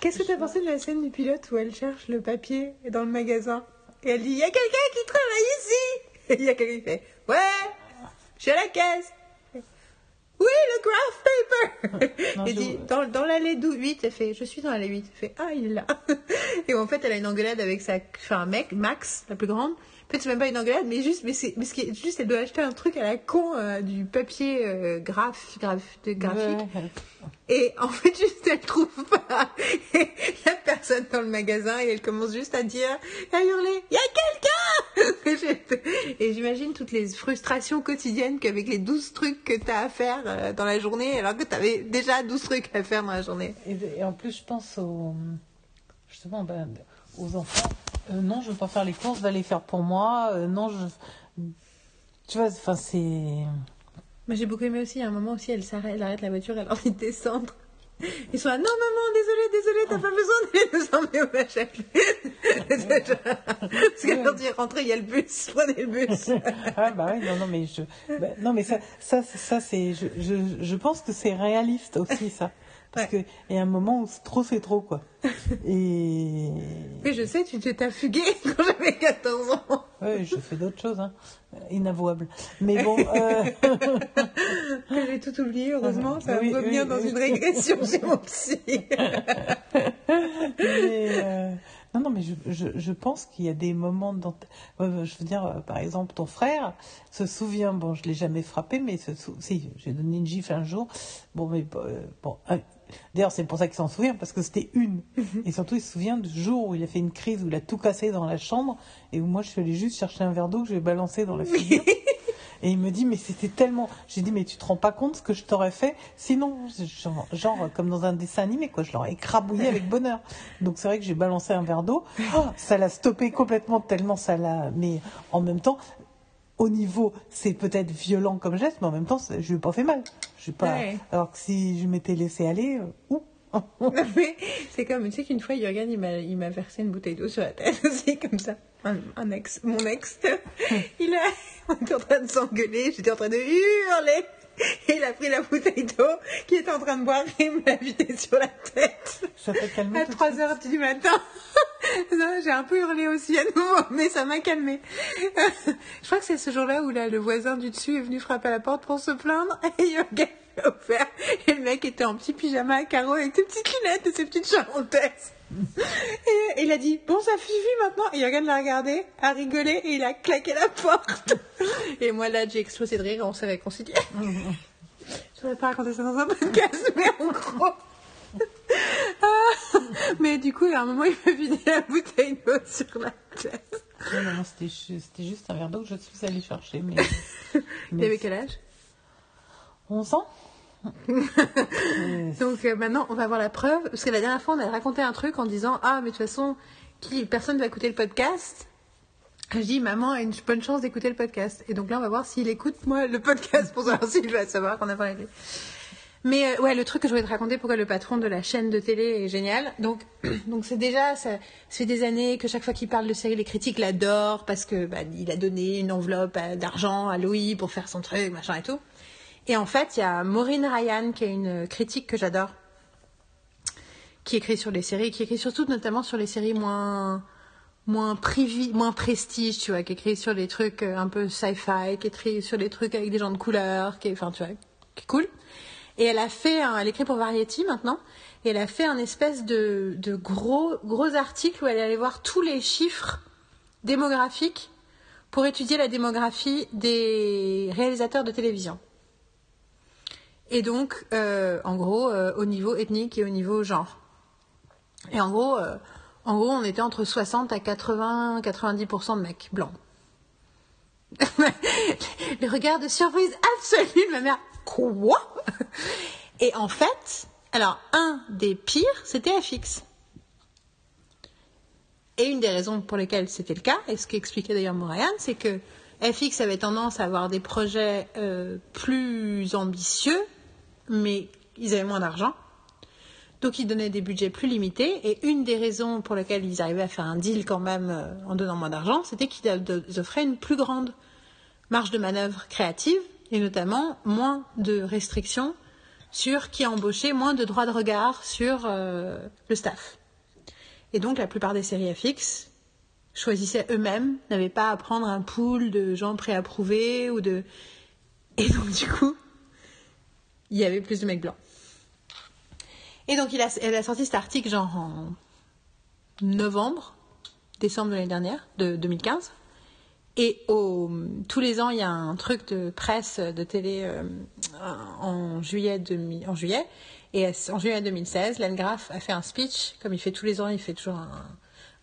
Qu'est-ce que tu as pensé de la scène du pilote où elle cherche le papier dans le magasin et elle dit Il y a quelqu'un qui travaille ici Et il y a quelqu'un qui fait Ouais, je suis à la caisse. Oui, le graph paper [laughs] Non, Et je- dit Dans, dans l'allée dou- 8, elle fait Je suis dans l'allée 8. Elle fait Ah, il est là. [laughs] Et en fait, elle a une engueulade avec sa. Enfin, un mec, Max, la plus grande. En fait, c'est même pas une engueulade, mais juste, mais c'est, mais ce qui est juste, elle doit acheter un truc à la con, euh, du papier euh, graph, graph, de graphique. ouais. Et en fait, juste, elle trouve pas. [laughs] Et il y a personne dans le magasin et elle commence juste à dire, à hurler, il y a quelqu'un [laughs] Et j'imagine toutes les frustrations quotidiennes qu'avec les 12 trucs que tu as à faire euh, dans la journée, alors que tu avais déjà 12 trucs à faire dans la journée. Et, et en plus, je pense aux, justement, ben, aux enfants. Euh, non, je veux pas faire les courses, va les faire pour moi. Euh, non, je. Tu vois, enfin, c'est. Mais j'ai beaucoup aimé aussi, à un moment aussi, elle s'arrête, elle arrête la voiture, elle a [laughs] envie de descendre. [laughs] Ils sont là, non maman, désolé, désolé, t'as pas besoin d'aller nous emmener au machin. [laughs] Parce que quand tu es rentré, il y a le bus, prenez le bus. [laughs] Ah bah oui, non, non, mais je, bah, non, mais ça, ça, ça c'est, je, je, je pense que c'est réaliste aussi ça, parce que il y a un moment où c'est trop, c'est trop quoi. [laughs] Et Oui, je sais, tu t'es fugué [laughs] quand j'avais 14 ans. ouais, je fais d'autres choses, hein, inavouables. Mais bon, [laughs] euh, Que j'ai tout oublié, heureusement, ça va Oui, me revenir oui, dans oui. une régression chez mon psy. mais, euh, non, non, mais je, je, je pense qu'il y a des moments dans, ouais, je veux dire, euh, par exemple, ton frère se souvient, bon, je l'ai jamais frappé, mais se sou- si, j'ai donné une gifle un jour, bon, mais bon, D'ailleurs, c'est pour ça qu'il s'en souvient, parce que c'était une. Et surtout, il se souvient du jour où il a fait une crise, où il a tout cassé dans la chambre, et où moi, je suis allée juste chercher un verre d'eau que j'ai balancé dans la figure. Et il me dit, mais c'était tellement. J'ai dit, mais tu te rends pas compte ce que je t'aurais fait? Sinon, genre, genre, comme dans un dessin animé, quoi. Je l'aurais écrabouillé avec bonheur. Donc c'est vrai que j'ai balancé un verre d'eau. [laughs] Oh, ça l'a stoppé complètement, tellement ça l'a. Mais en même temps, au niveau, c'est peut-être violent comme geste, mais en même temps, je lui ai pas fait mal. Je pas. Ouais. Alors que si je m'étais laissé aller, euh, ouh. [laughs] C'est comme, tu sais qu'une fois, Jürgen, il m'a, il m'a versé une bouteille d'eau sur la tête [laughs] aussi, comme ça. Un, un ex, mon ex. [laughs] Il a, on était en train de s'engueuler, j'étais en train de hurler. Et [laughs] il a pris la bouteille d'eau qu'il était en train de boire et il me l'a vidée sur la tête. Ça t'a calmé À tout de 3 suite heures du matin. [laughs] non, j'ai un peu hurlé aussi à nouveau, mais ça m'a calmé. [laughs] Je crois que c'est ce jour-là où là, le voisin du dessus est venu frapper à la porte pour se plaindre et Jürgen a ouvert. Et le mec était en petit pyjama à carreaux avec ses petites lunettes et ses petites charentaises. Et il a dit Bon, ça suffit maintenant. Et Jürgen l'a regardé, a rigolé et il a claqué la porte. [laughs] Et moi là, j'ai explosé de rire et on s'est réconciliés. [laughs] Je ne vais pas raconter ça dans un podcast, [laughs] mais en gros. Ah, mais du coup, à un moment, il m'a vidé la bouteille d'eau sur la tête. Non, non, non, c'était ju- c'était juste un verre d'eau que je suis allée chercher. Mais, Il mais avait quel âge? 11 ans [laughs] Donc euh, maintenant, on va voir la preuve. Parce que la dernière fois, on a raconté un truc en disant Ah, mais de toute façon, personne ne va écouter le podcast? Je dis Maman a une bonne chance d'écouter le podcast. Et donc là, on va voir s'il écoute, moi, le podcast pour savoir [laughs] s'il va savoir qu'on a parlé. Mais euh, ouais, le truc que je voulais te raconter, pourquoi le patron de la chaîne de télé est génial. Donc, [clears throat] donc c'est déjà, ça, ça fait des années que chaque fois qu'il parle de série, les critiques l'adorent parce que bah, il a donné une enveloppe euh, d'argent à Louis pour faire son truc, machin et tout. Et en fait, il y a Maureen Ryan qui est une critique que j'adore, qui écrit sur les séries, qui écrit surtout notamment sur les séries moins moins moins prestige, tu vois, qui écrit sur les trucs euh, un peu sci-fi, qui écrit sur les trucs avec des gens de couleur, qui est, cool. Et elle a fait, elle écrit pour Variety maintenant, et elle a fait un espèce de, de gros, gros article où elle allait voir tous les chiffres démographiques pour étudier la démographie des réalisateurs de télévision. Et donc, euh, en gros, euh, au niveau ethnique et au niveau genre. Et en gros, euh, en gros, on était entre 60 à 80, 90% de mecs blancs. [laughs] Le regard de surprise absolu de ma mère. Quoi? Et en fait, alors, un des pires, c'était FX. Et une des raisons pour lesquelles c'était le cas, et ce qu'expliquait d'ailleurs Morayan, c'est que FX avait tendance à avoir des projets plus ambitieux, mais ils avaient moins d'argent. Donc ils donnaient des budgets plus limités. Et une des raisons pour lesquelles ils arrivaient à faire un deal quand même euh, en donnant moins d'argent, c'était qu'ils offraient une plus grande marge de manœuvre créative, et notamment moins de restrictions sur qui embauchait, moins de droits de regard sur euh, le staff. Et donc la plupart des séries FX choisissaient eux-mêmes, n'avaient pas à prendre un pool de gens préapprouvés ou de. Et donc du coup, il y avait plus de mecs blancs. Et donc il a, elle a sorti cet article genre en novembre, décembre de l'année dernière, de 2015. Et tous les ans, il y a un truc de presse, de télé euh, en, juillet 2000 en juillet. Et en juillet 2016, Len Graff a fait un speech, comme il fait tous les ans, il fait toujours un,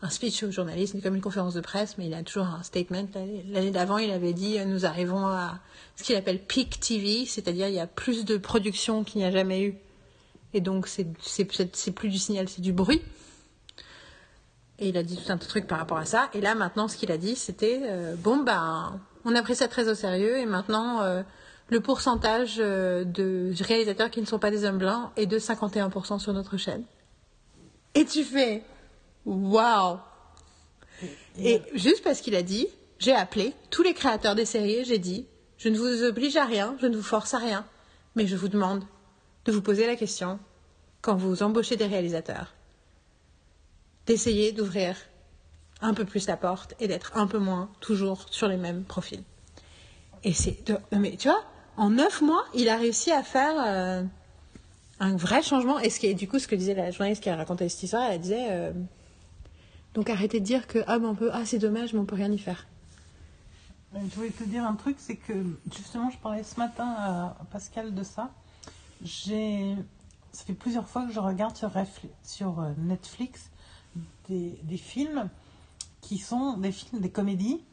un speech aux journalistes, comme une conférence de presse, mais il a toujours un statement. L'année d'avant, il avait dit euh, nous arrivons à ce qu'il appelle peak TV, c'est-à-dire il y a plus de production qu'il n'y a jamais eu. Et donc, c'est plus du signal, c'est du bruit. Et il a dit tout un truc par rapport à ça. Et là, maintenant, ce qu'il a dit, c'était euh, bon, ben, on a pris ça très au sérieux. Et maintenant, euh, le pourcentage de réalisateurs qui ne sont pas des hommes blancs est de 51% sur notre chaîne. Et tu fais waouh! Et juste parce qu'il a dit, j'ai appelé tous les créateurs des séries et j'ai dit je ne vous oblige à rien, je ne vous force à rien, mais je vous demande de vous poser la question quand vous embauchez des réalisateurs d'essayer d'ouvrir un peu plus la porte et d'être un peu moins toujours sur les mêmes profils. Et c'est. de- Mais tu vois, en neuf mois, il a réussi à faire euh, un vrai changement. Et ce qui est, du coup, ce que disait la journaliste qui a raconté cette histoire, elle disait euh, donc arrêtez de dire que ah, ben, on peut, ah c'est dommage, mais on peut rien y faire. Je voulais te dire un truc, c'est que justement, je parlais ce matin à Pascal de ça. J'ai, ça fait plusieurs fois que je regarde sur, euh, Netflix des, des films qui sont des films, des comédies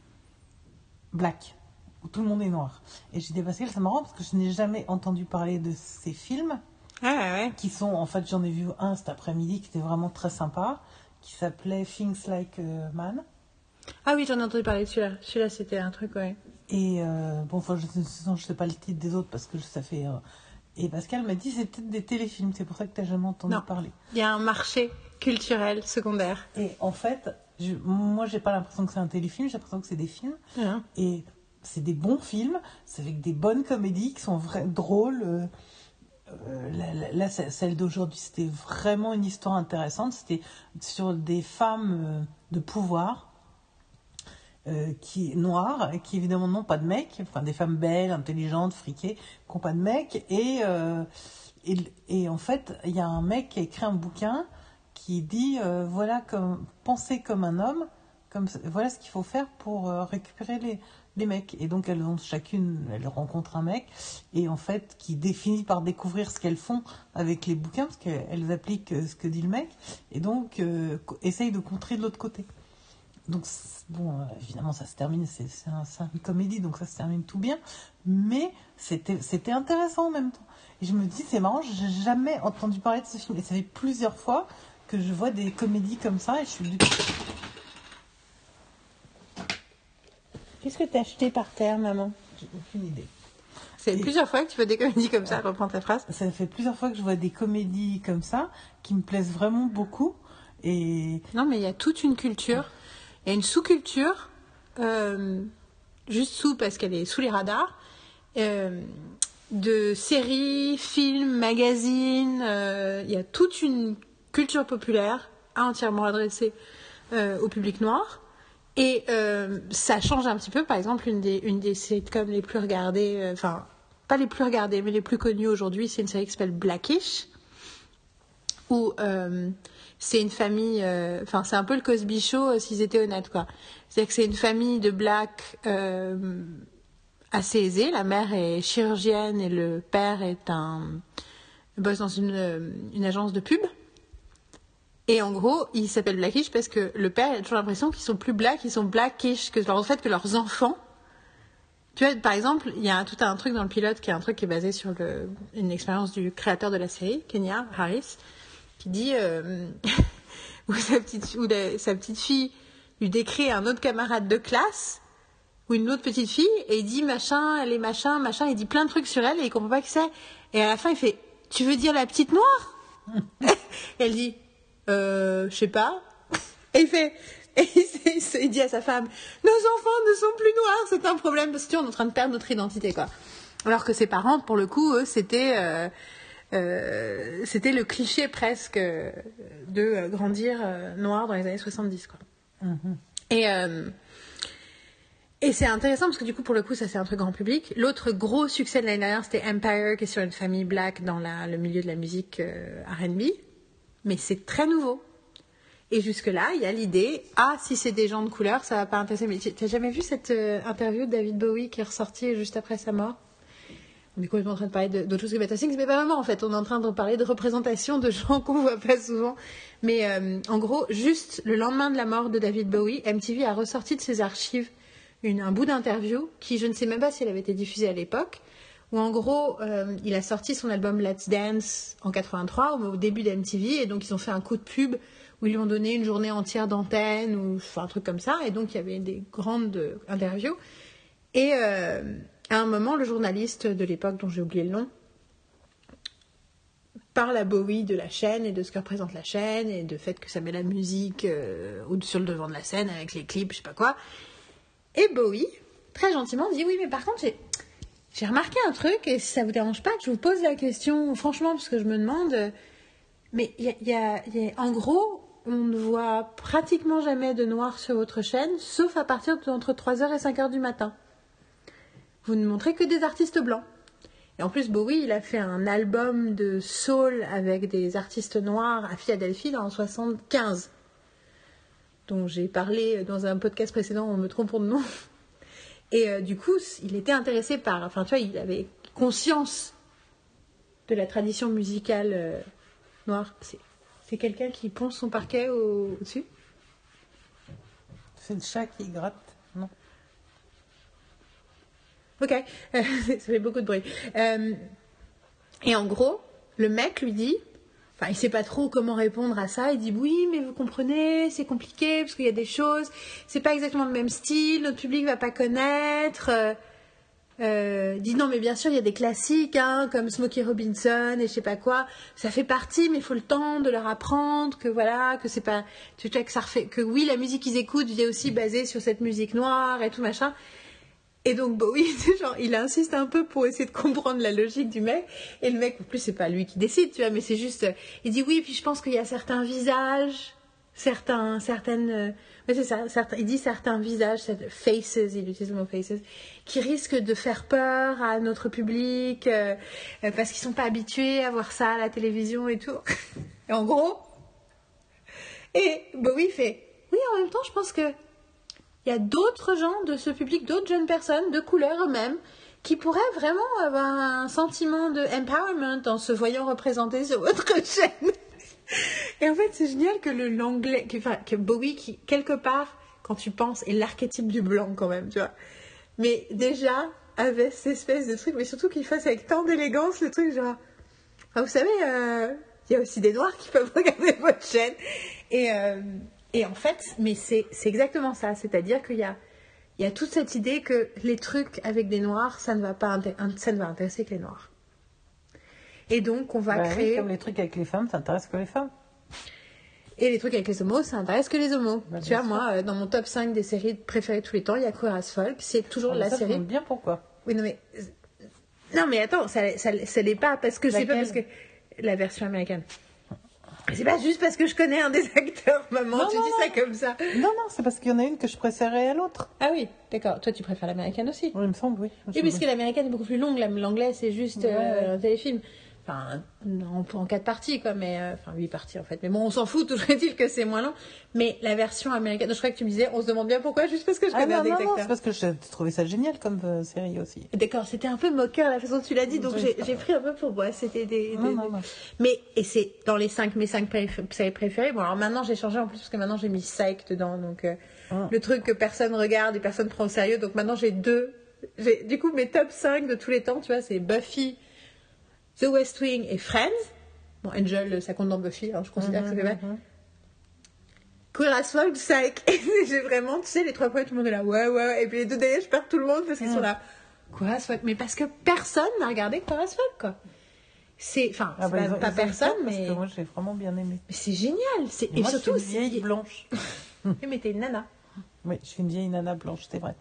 black. où tout le monde est noir. Et j'ai dit Pascal, c'est marrant parce que je n'ai jamais entendu parler de ces films Ah ouais. qui sont, en fait, j'en ai vu un cet après-midi qui était vraiment très sympa, qui s'appelait Things Like a Man. Ah oui, j'en ai entendu parler de celui-là. Celui-là, c'était un truc, ouais. Et euh, bon, enfin, je ne sais pas le titre des autres parce que ça fait. euh, et Pascal m'a dit c'est peut-être des téléfilms, c'est pour ça que tu n'as jamais entendu Non. parler. Il y a un marché culturel secondaire. Et en fait, je, moi, j'ai pas l'impression que c'est un téléfilm, j'ai l'impression que c'est des films. Hein. Et c'est des bons films, c'est avec des bonnes comédies qui sont drôles. euh, là, là, celle d'aujourd'hui, c'était vraiment une histoire intéressante. C'était sur des femmes euh, de pouvoir euh, qui noires, qui évidemment n'ont pas de mec, enfin des femmes belles, intelligentes, friquées, qui n'ont pas de mec. Et, euh, et, en fait, il y a un mec qui a écrit un bouquin qui dit euh, voilà, comme, penser comme un homme, comme, voilà ce qu'il faut faire pour euh, récupérer les, les mecs. Et donc elles ont chacune, elles rencontrent un mec, et en fait, qui définit par découvrir ce qu'elles font avec les bouquins, parce qu'elles appliquent euh, ce que dit le mec, et donc euh, essayent de contrer de l'autre côté. Donc, bon, euh, évidemment, ça se termine, c'est un- une comédie, donc ça se termine tout bien, mais c'était intéressant en même temps. Et je me dis, c'est marrant, j'ai jamais entendu parler de ce film, et ça fait plusieurs fois que je vois des comédies comme ça, et je suis du Qu'est-ce que t'as acheté par terre, maman? J'ai aucune idée. C'est plusieurs fois que tu fais des comédies comme ça, reprends ta phrase. Ça fait plusieurs fois que je vois des comédies comme ça, qui me plaisent vraiment beaucoup, et Non, mais il y a toute une culture. Il y a une sous-culture, euh, juste sous parce qu'elle est sous les radars, euh, de séries, films, magazines. euh, il y a toute une culture populaire entièrement adressée euh, au public noir. Et euh, ça change un petit peu. Par exemple, une des, une des sitcoms les plus regardées, euh, enfin, pas les plus regardées, mais les plus connues aujourd'hui, c'est une série qui s'appelle Blackish où euh, c'est une famille, euh, enfin c'est un peu le Cosby Show euh, s'ils étaient honnêtes quoi. C'est-à-dire que c'est une famille de blacks assez aisée. La mère est chirurgienne et le père est un bosse dans une, une agence de pub. Et en gros, ils s'appellent Blackish parce que le père a toujours l'impression qu'ils sont plus blacks, ils sont blackish que en fait que leurs enfants. Tu vois, par exemple, il y a tout un truc dans le pilote qui est un truc qui est basé sur une expérience du créateur de la série, Kenya Harris, qui dit euh, [laughs] où, sa petite fille lui décrit un autre camarade de classe ou une autre petite fille et il dit machin, elle est machin, machin, il dit plein de trucs sur elle et il comprend pas qui c'est. Et à la fin, il fait Tu veux dire la petite noire? [laughs] Et elle dit Euh, je sais pas. [laughs] Et il fait. Et il, dit à sa femme Nos enfants ne sont plus noirs, c'est un problème parce que on est en train de perdre notre identité, quoi. Alors que ses parents, pour le coup, eux, c'était. euh, euh, c'était le cliché presque euh, de grandir noir dans les années 70 quoi. Et euh, et c'est intéressant parce que du coup pour le coup ça c'est un truc grand public. L'autre gros succès de l'année dernière c'était Empire qui est sur une famille black dans la- le milieu de la musique euh, R&B, mais c'est très nouveau. Et jusque là il y a l'idée ah si c'est des gens de couleur ça va pas intéresser. Mais t'as jamais vu cette euh, interview de David Bowie qui est ressortie juste après sa mort? On est complètement en train de parler d'autre chose que Beta Things, mais pas vraiment en fait. On est en train de parler de représentation de gens [laughs] qu'on voit pas souvent. Mais euh, en gros, juste le lendemain de la mort de David Bowie, MTV a ressorti de ses archives un bout d'interview qui, je ne sais même pas si elle avait été diffusée à l'époque, où en gros, euh, il a sorti son album Let's Dance en 83, au, début d'MTV, et donc ils ont fait un coup de pub où ils lui ont donné une journée entière d'antenne ou un truc comme ça, et donc il y avait des grandes interviews. Et euh, à un moment, le journaliste de l'époque, dont j'ai oublié le nom, parle à Bowie de la chaîne et de ce que représente la chaîne et de fait que ça met la musique euh, sur le devant de la scène avec les clips, je sais pas quoi. Et Bowie, très gentiment, dit oui, mais par contre, j'ai, j'ai remarqué un truc et si ça vous dérange pas que je vous pose la question, franchement, parce que je me demande, mais y a, y a- y a- en gros, on ne voit pratiquement jamais de noir sur votre chaîne, sauf à partir d'entre 3h et 5h du matin. Vous ne montrez que des artistes blancs. Et en plus, Bowie, il a fait un album de soul avec des artistes noirs à Philadelphie en 75, dont j'ai parlé dans un podcast précédent en me trompant de nom. Et euh, du coup, il était intéressé par, enfin, tu vois, il avait conscience de la tradition musicale euh, noire. C'est, quelqu'un qui ponce son parquet au- au-dessus? C'est le chat qui gratte, non? Ok, [laughs] ça fait beaucoup de bruit. Euh, et en gros, le mec lui dit, enfin, il sait pas trop comment répondre à ça. Il dit oui, mais vous comprenez, c'est compliqué parce qu'il y a des choses, c'est pas exactement le même style, notre public va pas connaître. Euh, euh, dit non, mais bien sûr, il y a des classiques hein, comme Smokey Robinson et je sais pas quoi. Ça fait partie, mais il faut le temps de leur apprendre que voilà, que c'est pas, tu que ça refait, que oui, la musique qu'ils écoutent est aussi basée sur cette musique noire et tout machin. Et donc Bowie, [laughs] genre, il insiste un peu pour essayer de comprendre la logique du mec. Et le mec, en plus, c'est pas lui qui décide, tu vois, mais c'est juste, euh, il dit oui, puis je pense qu'il y a certains visages, certains, certaines, euh, il dit certains visages, faces, il utilise le mot faces, qui risquent de faire peur à notre public euh, parce qu'ils sont pas habitués à voir ça à la télévision et tout. [laughs] Et en gros, et Bowie fait oui, en même temps, je pense que il y a d'autres gens de ce public, d'autres jeunes personnes de couleur eux-mêmes, qui pourraient vraiment avoir un sentiment de empowerment en se voyant représentés sur votre [laughs] chaîne. Et en fait, c'est génial que le l'anglais, que, Bowie, qui quelque part, quand tu penses, est l'archétype du blanc quand même, tu vois. Mais déjà, avait cette espèce de truc, mais surtout qu'il fasse avec tant d'élégance le truc, genre, vous savez, euh, il y a aussi des noirs qui peuvent [laughs] regarder votre chaîne. Et, euh, et en fait, mais c'est exactement ça. C'est-à-dire qu'il y a, il y a toute cette idée que les trucs avec des noirs, ça ne va pas ça ne va intéresser que les noirs. Et donc, on va Bah oui, créer. comme les trucs avec les femmes, ça intéresse que les femmes. Et les trucs avec les homos, ça intéresse que les homos. Bah, tu vois, sûr. moi, euh, dans mon top 5 des séries préférées de tous les temps, il y a Queer as Folk. C'est toujours Ah, la ça, série. bien pourquoi. Oui, non, mais. Non, mais attends, ça, ça, ça l'est pas parce que c'est pas parce que. La version américaine. C'est pas juste parce que je connais un des [laughs] acteurs, maman, Non, tu non, dis ça comme ça. Non, non, c'est parce qu'il y en a une que je préférais à l'autre. Ah oui, d'accord. Toi, tu préfères l'américaine aussi Oui, il me semble, oui. Oui, parce que l'américaine est beaucoup plus longue, la- l'anglais, c'est juste euh, Ouais. un téléfilm. Enfin, en, en quatre parties, quoi, mais. euh, Enfin, huit parties, en fait. Mais bon, on s'en fout, toujours est-il que c'est moins long. Mais la version américaine. Je crois que tu me disais, on se demande bien pourquoi, juste parce que je Ah connais non, un des non, non, acteurs. c'est parce que je trouvais ça génial comme euh, série aussi. D'accord, c'était un peu moqueur la façon dont tu l'as dit, donc j'ai pris un peu pour moi. C'était des, Non, des- non, non. Mais, et c'est dans les 5, mes 5 séries préférées. Bon, alors maintenant j'ai changé en plus parce que maintenant j'ai mis Psych dedans. Donc euh, Ah. le truc que personne regarde et personne prend au sérieux. Donc maintenant j'ai deux. j'ai- Du coup, mes top 5 de tous les temps, tu vois, c'est Buffy, The West Wing et Friends. Bon, Angel, ça compte dans Buffy, hein, je considère que fait mal. Mhm. Queer as Folk, Psych. [laughs] Et j'ai vraiment, tu sais, les trois premiers, tout le monde est là, ouais, ouais, ouais. Et puis les deux derniers, je perds tout le monde parce qu'ils Mm. sont là. Queer as Folk. Mais parce que personne n'a regardé Queer as Folk, quoi. C'est, enfin, Ah c'est bah, pas, ont- personne, tort, parce mais. que moi, j'ai vraiment bien aimé. Mais c'est génial. C'est... Et Et moi, surtout, je suis une vieille c'est. blanche. [laughs] Mais t'es une nana. Oui, je suis une vieille nana blanche, c'est vrai.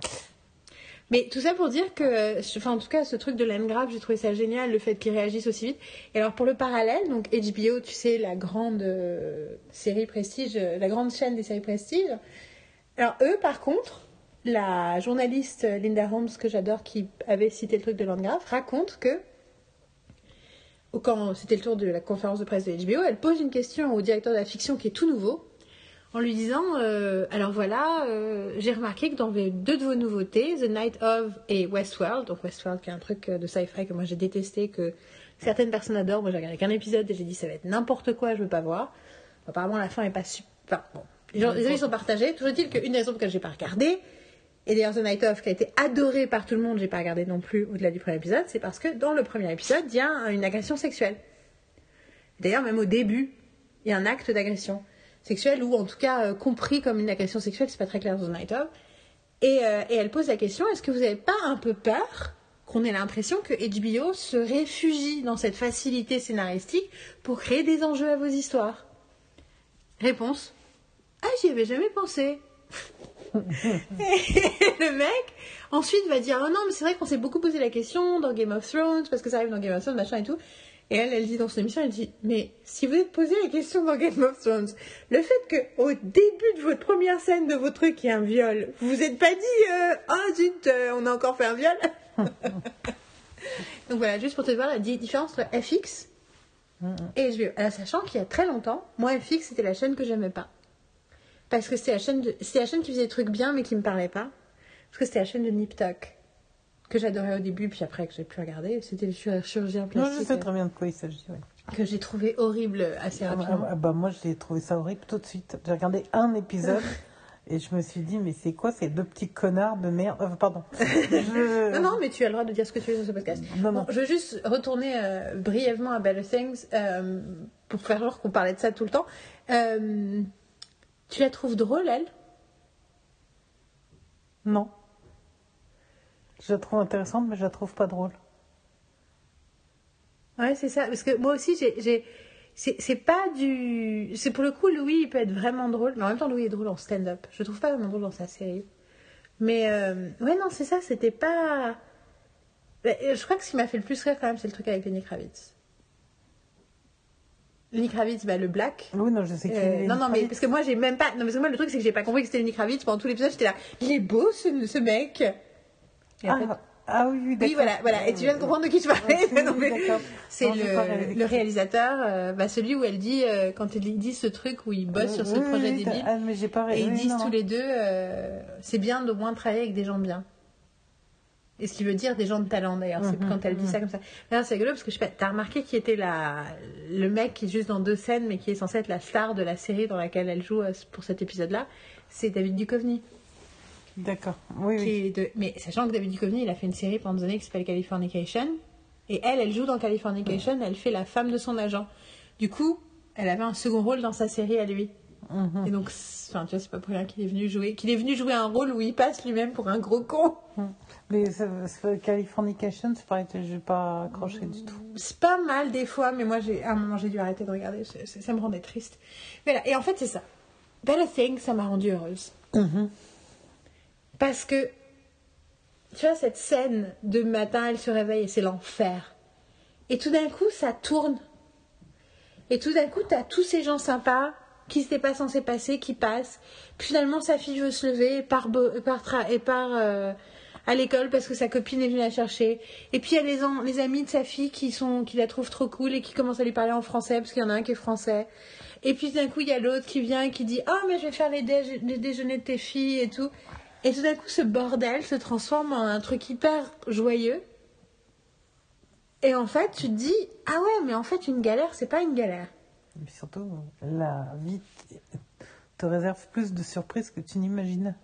Mais tout ça pour dire que, enfin en tout cas, ce truc de l'engrave, j'ai trouvé ça génial, le fait qu'ils réagissent aussi vite. Et alors pour le parallèle, donc HBO, tu sais, la grande euh, série Prestige, euh, la grande chaîne des séries Prestige. Alors eux, par contre, la journaliste Linda Holmes, que j'adore, qui avait cité le truc de l'engrave, raconte que quand c'était le tour de la conférence de presse de HBO, elle pose une question au directeur de la fiction qui est tout nouveau, en lui disant euh, Alors voilà, euh, j'ai remarqué que dans deux de vos nouveautés, The Night of et Westworld, donc Westworld qui est un truc euh, de sci-fi que moi j'ai détesté, que certaines personnes adorent, moi j'ai regardé qu'un épisode et j'ai dit ça va être n'importe quoi, je veux pas voir. Apparemment la fin est pas super. Enfin, les, avis sont partagés. Toujours est-il qu'une des raisons pour laquelle j'ai pas regardé, et d'ailleurs The Night of qui a été adoré par tout le monde, j'ai pas regardé non plus au-delà du premier épisode, c'est parce que dans le premier épisode, il y a une agression sexuelle. D'ailleurs, même au début, il y a un acte d'agression sexuelle, ou en tout cas euh, compris comme une agression sexuelle, c'est pas très clair dans The Night of. Et, elle pose la question est-ce que vous n'avez pas un peu peur qu'on ait l'impression que HBO se réfugie dans cette facilité scénaristique pour créer des enjeux à vos histoires? Réponse Ah, j'y avais jamais pensé. [laughs] Et le mec, ensuite, va dire Oh non, mais c'est vrai qu'on s'est beaucoup posé la question dans Game of Thrones, parce que ça arrive dans Game of Thrones, machin et tout. Et elle, elle dit dans son émission, elle dit Mais si vous êtes posé la question dans Game of Thrones, le fait que au début de votre première scène de votre truc, il y a un viol, vous vous êtes pas dit euh, Ah zut, euh, on a encore fait un viol [laughs] Donc voilà, juste pour te voir la di- différence entre FX et HBO. Alors, sachant qu'il y a très longtemps, moi, FX, c'était la chaîne que j'aimais pas. Parce que c'était la, chaîne de- la chaîne qui faisait des trucs bien, mais qui me parlait pas. Parce que c'était la chaîne de Nip Tuck, que j'adorais au début, puis après que j'ai plus regardé. C'était le chir- chirurgien Non, plastique je sais très bien de quoi il s'agit. ouais. que j'ai trouvé horrible assez Ah, rapidement. bah, ah, bah, moi, j'ai trouvé ça horrible tout de suite. J'ai regardé un épisode [laughs] Et je me suis dit, mais c'est quoi ces deux petits connards de merde? Euh, Pardon. Je- [laughs] Non, non, mais tu as le droit de dire ce que tu veux sur ce podcast. Non, Bon, non. je veux juste retourner euh, brièvement à Better Things euh, pour faire genre qu'on parlait de ça tout le temps. Euh, tu la trouves drôle, elle? Non. Je la trouve intéressante, mais je la trouve pas drôle. Ouais, c'est ça. Parce que moi aussi, j'ai. j'ai- C'est c'est pas du. C'est pour le coup, Louis, il peut être vraiment drôle. Mais en même temps, Louis est drôle en stand-up. Je le trouve pas vraiment drôle dans sa série. Mais euh, ouais, non, c'est ça. C'était pas. Mais, euh, Je crois que ce qui m'a fait le plus rire, quand même, c'est le truc avec Lenny Kravitz. Lenny Kravitz, bah, le black. Oui, non, je sais qu'il Euh, non, non, mais parce que moi, j'ai même pas. Non, parce que moi, le truc, c'est que j'ai pas compris que c'était Lenny Kravitz. Pendant tout l'épisode, j'étais là. Il est beau, ce, ce mec. Et en Ah, fait- ah oui, oui, d'accord. oui, voilà, voilà. Et tu viens de comprendre de qui je parlais. Oui, oui, Non, mais d'accord. C'est Non, le, réalisateur, euh, bah, celui où elle dit, euh, quand elle dit ce truc où il bosse sur ce projet débile, Ah, mais j'ai pas et ils disent non, tous les deux, euh, c'est bien d'au moins travailler avec des gens bien. Et ce qui veut dire des gens de talent d'ailleurs, c'est Mhm, quand elle dit ça comme ça. C'est rigolo parce que je sais pas, t'as remarqué qui était la, le mec qui est juste dans deux scènes mais qui est censé être la star de la série dans laquelle elle joue euh, pour cet épisode-là, c'est David Duchovny. D'accord. Oui, de- Mais sachant que David Duchovny, il a fait une série pendant des années qui s'appelle Californication. Et elle, elle joue dans Californication, elle fait la femme de son agent. Du coup, elle avait un second rôle dans sa série à lui. Mhm. Et donc, enfin, tu vois, c'est pas pour rien qu'il est venu jouer, qu'il est venu jouer un rôle où il passe lui-même pour un gros con. Mais ça- ça- Californication, c'est pareil, je n'ai pas accroché du tout. C'est pas mal des fois, mais moi, j'ai, à un moment, j'ai dû arrter de regarder. Ça me rendait triste. Mais là, et en fait, c'est ça. Better Thing, ça m'a rendue heureuse. Mhm. Parce que, tu vois, cette scène de matin, elle se réveille et c'est l'enfer. Et tout d'un coup, ça tourne. Et tout d'un coup, t'as tous ces gens sympas qui s'étaient pas censés passer, qui passent. Puis finalement, sa fille veut se lever et part, bo- et part, euh, à l'école parce que sa copine est venue la chercher. Et puis il y a les, amis de sa fille qui, sont, qui la trouvent trop cool et qui commencent à lui parler en français parce qu'il y en a un qui est français. Et puis d'un coup, il y a l'autre qui vient et qui dit Ah, mais je vais faire les, les déjeuners de tes filles et tout. Et tout d'un coup, ce bordel se transforme en un truc hyper joyeux. Et en fait, tu te dis Ah ouais, mais en fait, une galère, c'est pas une galère. Mais surtout, la vie te réserve plus de surprises que tu n'imagines.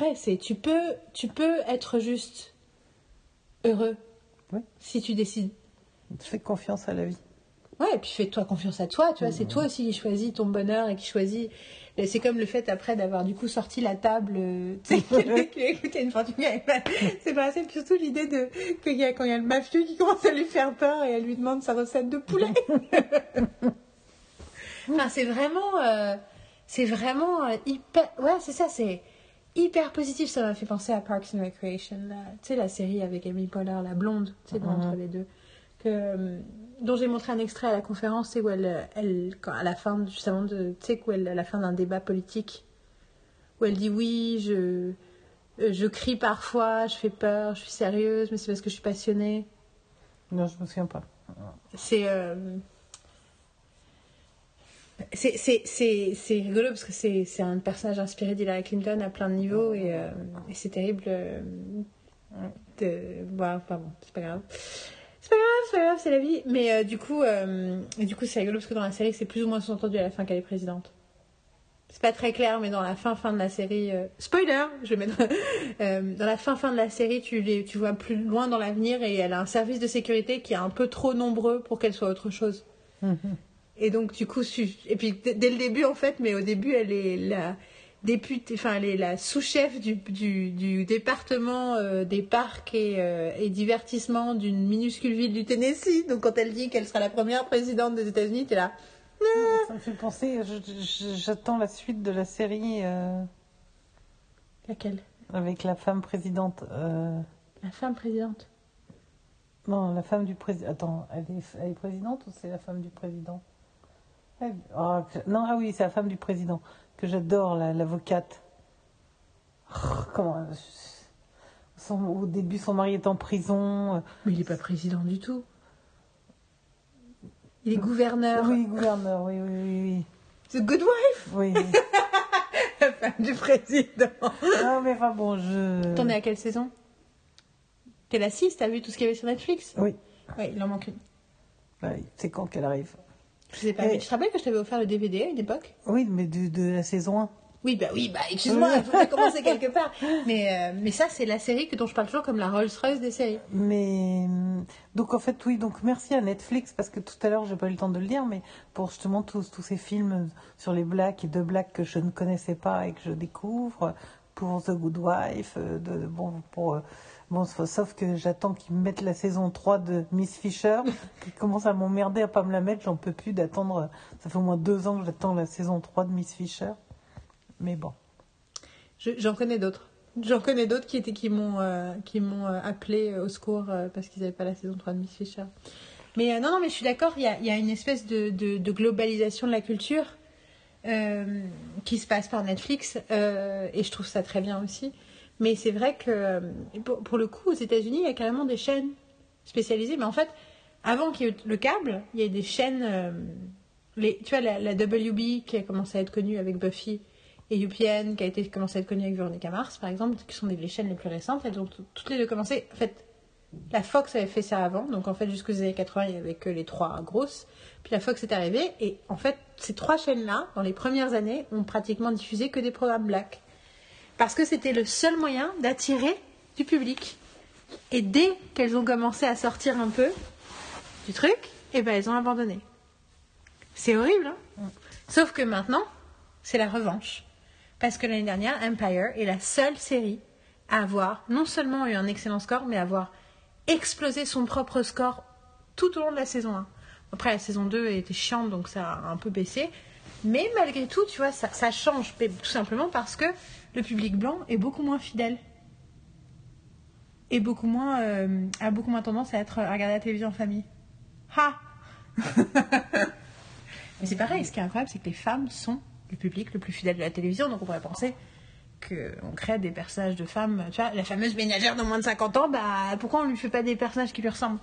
Ouais, c'est tu peux, tu peux être juste heureux Oui. si tu décides. Fais confiance à la vie. Ouais, et puis fais-toi confiance à toi, tu vois, c'est toi aussi qui choisis ton bonheur et qui choisis. C'est comme le fait après d'avoir du coup sorti la table, euh, [laughs] tu sais, qu'il a écouté une fortune. [laughs] C'est pas assez, surtout l'idée de y a quand il y a le mafieux qui commence à lui faire peur et elle lui demande sa recette de poulet. [laughs] enfin, c'est vraiment, euh, c'est vraiment euh, hyper, ouais, c'est ça, c'est hyper positif. Ça m'a fait penser à Parks and Recreation, tu sais, la série avec Amy Poehler, la blonde, tu sais, Mhm. entre les deux, que, dont j'ai montré un extrait à la conférence, c'est où elle, elle, quand, à la fin, justement, de, tu sais, où elle, à la fin d'un débat politique, où elle dit oui, je, euh, je crie parfois, je fais peur, je suis sérieuse, mais c'est parce que je suis passionnée. Non, je me souviens pas. C'est. euh, C'est rigolo parce que c'est un personnage inspiré d'Hillary Clinton à plein de niveaux et, euh, et c'est terrible euh, de. Ouais, enfin bon, c'est pas grave. C'est pas grave, c'est pas grave, c'est la vie. Mais euh, du coup, euh, du coup c'est rigolo parce que dans la série, c'est plus ou moins sous-entendu à la fin qu'elle est présidente. C'est pas très clair, mais dans la fin fin de la série, euh, spoiler, je vais mettre [laughs] dans la fin fin de la série, tu les, tu vois plus loin dans l'avenir et elle a un service de sécurité qui est un peu trop nombreux pour qu'elle soit autre chose. Et donc du coup, su- et puis dès le début en fait, mais au début elle est la députée, enfin elle est la sous-chef du, du, du département euh, des parcs et, euh, et divertissements d'une minuscule ville du Tennessee. Donc quand elle dit qu'elle sera la première présidente des États-Unis, t'es là. Ça me fait penser, j'attends la suite de la série euh, Laquelle? avec la femme présidente. La femme présidente. Non, la femme du président. Attends, elle est, elle est présidente ou c'est la femme du président? Elle- que- Non, ah oui, c'est la femme du président que j'adore, la- l'avocate. Oh, comment son- Au début, son mari est en prison. euh, Mais il n'est pas président du tout. Il est gouverneur. Oui, gouverneur, oui, oui, oui, The Good Wife oui. oui, [laughs] oui. La femme du président. non, mais enfin bon, je. T'en es à quelle saison? T'es la 6, t'as vu tout ce qu'il y avait sur Netflix? Oui, Oui, il en manque une. ouais, c'est quand qu'elle arrive? Je sais pas, mais tu te rappelles que je t'avais offert le DVD à une époque Oui, mais de, de la saison 1. Oui, bah oui, bah excuse-moi, il faut commencer quelque part. Mais, euh, mais ça, c'est la série que, dont je parle toujours comme la Rolls-Royce des séries. Mais donc en fait oui donc merci à Netflix parce que tout à l'heure j'ai pas eu le temps de le dire mais pour justement tous tous ces films sur les blacks et de blacks que je ne connaissais pas et que je découvre pour The Good Wife euh, de, bon pour euh, bon sauf que j'attends qu'ils me mettent la saison 3 de Miss Fisher [laughs] qui commence à m'emmerder à pas me la mettre j'en peux plus d'attendre ça fait au moins deux ans que j'attends la saison 3 de Miss Fisher mais bon Je- J'en connais d'autres. J'en connais d'autres qui étaient qui m'ont euh, qui m'ont euh, appelé au secours euh, parce qu'ils n'avaient pas la saison 3 de Miss Fisher. Mais euh, non, non, mais je suis d'accord, il y y a une espèce de, de, de globalisation de la culture euh, qui se passe par Netflix euh, et je trouve ça très bien aussi. Mais c'est vrai que euh, pour, le coup, aux États-Unis, il y a carrément des chaînes spécialisées. Mais en fait, avant qu'il y ait le câble, il y a des chaînes. euh, tu vois, la, WB qui a commencé à être connue avec Buffy et UPN qui a été commencé à être connue avec Veronica Mars, par exemple, qui sont les, les chaînes les plus récentes. Elles ont toutes les deux commencé. En fait, la Fox avait fait ça avant, donc en fait jusqu'aux années 80 il n'y avait que les trois grosses. Puis la Fox est arrivée et en fait ces trois chaînes-là, dans les premières années, ont pratiquement diffusé que des programmes black. Parce que c'était le seul moyen d'attirer du public. Et dès qu'elles ont commencé à sortir un peu du truc, et ben elles ont abandonné. C'est horrible, hein Sauf que maintenant, c'est la revanche. Parce que l'année dernière, Empire est la seule série à avoir non seulement eu un excellent score, mais à avoir explosé son propre score tout au long de la saison 1. Après, la saison 2 était chiante, donc ça a un peu baissé. Mais malgré tout, tu vois, ça, ça change tout simplement parce que le public blanc est beaucoup moins fidèle. Et beaucoup moins, euh, a beaucoup moins tendance à, être, à regarder la télévision en famille. Ha [laughs] Mais c'est pareil, ce qui est incroyable, c'est que les femmes sont le public le plus fidèle de la télévision, donc on pourrait penser qu'on crée des personnages de femmes, tu vois, la fameuse ménagère de moins de 50 ans, bah pourquoi on lui fait pas des personnages qui lui ressemblent?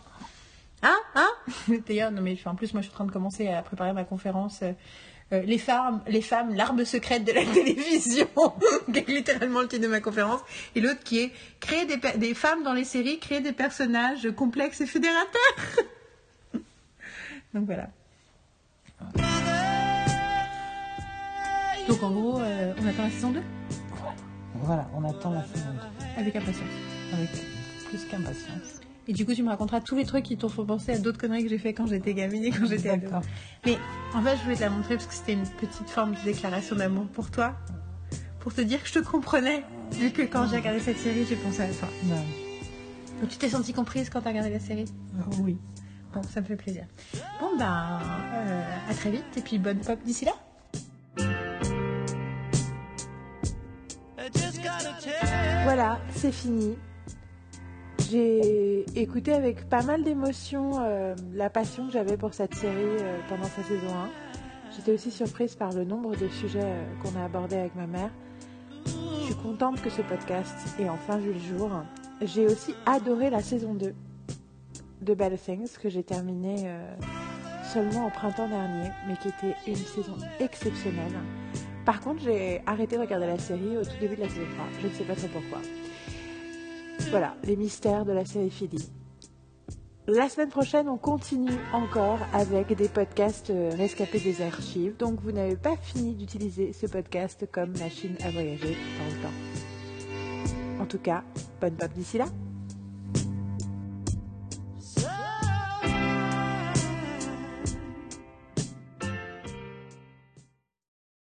Hein? Hein? [laughs] D'ailleurs, non mais en plus, moi je suis en train de commencer à préparer ma conférence. Euh, les femmes, les femmes, l'arme secrète de la [laughs] télévision, qui est littéralement le titre de ma conférence, et l'autre qui est créer des femmes dans les séries, créer des personnages complexes et fédérateurs. [laughs] Donc voilà. Donc en gros, euh, on attend la saison 2 voilà on attend la saison 2 avec impatience. avec plus qu'impatience Et du coup, tu me raconteras tous les trucs qui t'ont fait penser à d'autres conneries que j'ai fait quand j'étais gamine et quand j'étais ado. Mais en fait, je voulais te la montrer parce que c'était une petite forme de déclaration d'amour pour toi. Pour te dire que je te comprenais. Vu que quand j'ai regardé cette série, j'ai pensé à toi. Donc tu t'es sentie comprise quand t'as regardé la série? Oui Bon, ça me fait plaisir. Bon, ben, euh, à très vite et puis bonne pop d'ici là. Voilà, c'est fini. J'ai écouté avec pas mal d'émotion euh, la passion que j'avais pour cette série euh, pendant sa saison 1. J'étais aussi surprise par le nombre de sujets euh, qu'on a abordés avec ma mère. Je suis contente que ce podcast ait enfin vu le jour. J'ai aussi adoré la saison 2 de Bad Things que j'ai terminée seulement au printemps dernier, mais qui était une saison exceptionnelle. Par contre, j'ai arrêté de regarder la série au tout début de la saison 3. Je ne sais pas trop pourquoi. Voilà, les mystères de la série Philly. La semaine prochaine, on continue encore avec des podcasts euh, rescapés des archives. Donc, vous n'avez pas fini d'utiliser ce podcast comme machine à voyager dans le temps. En tout cas, bonne pop d'ici là.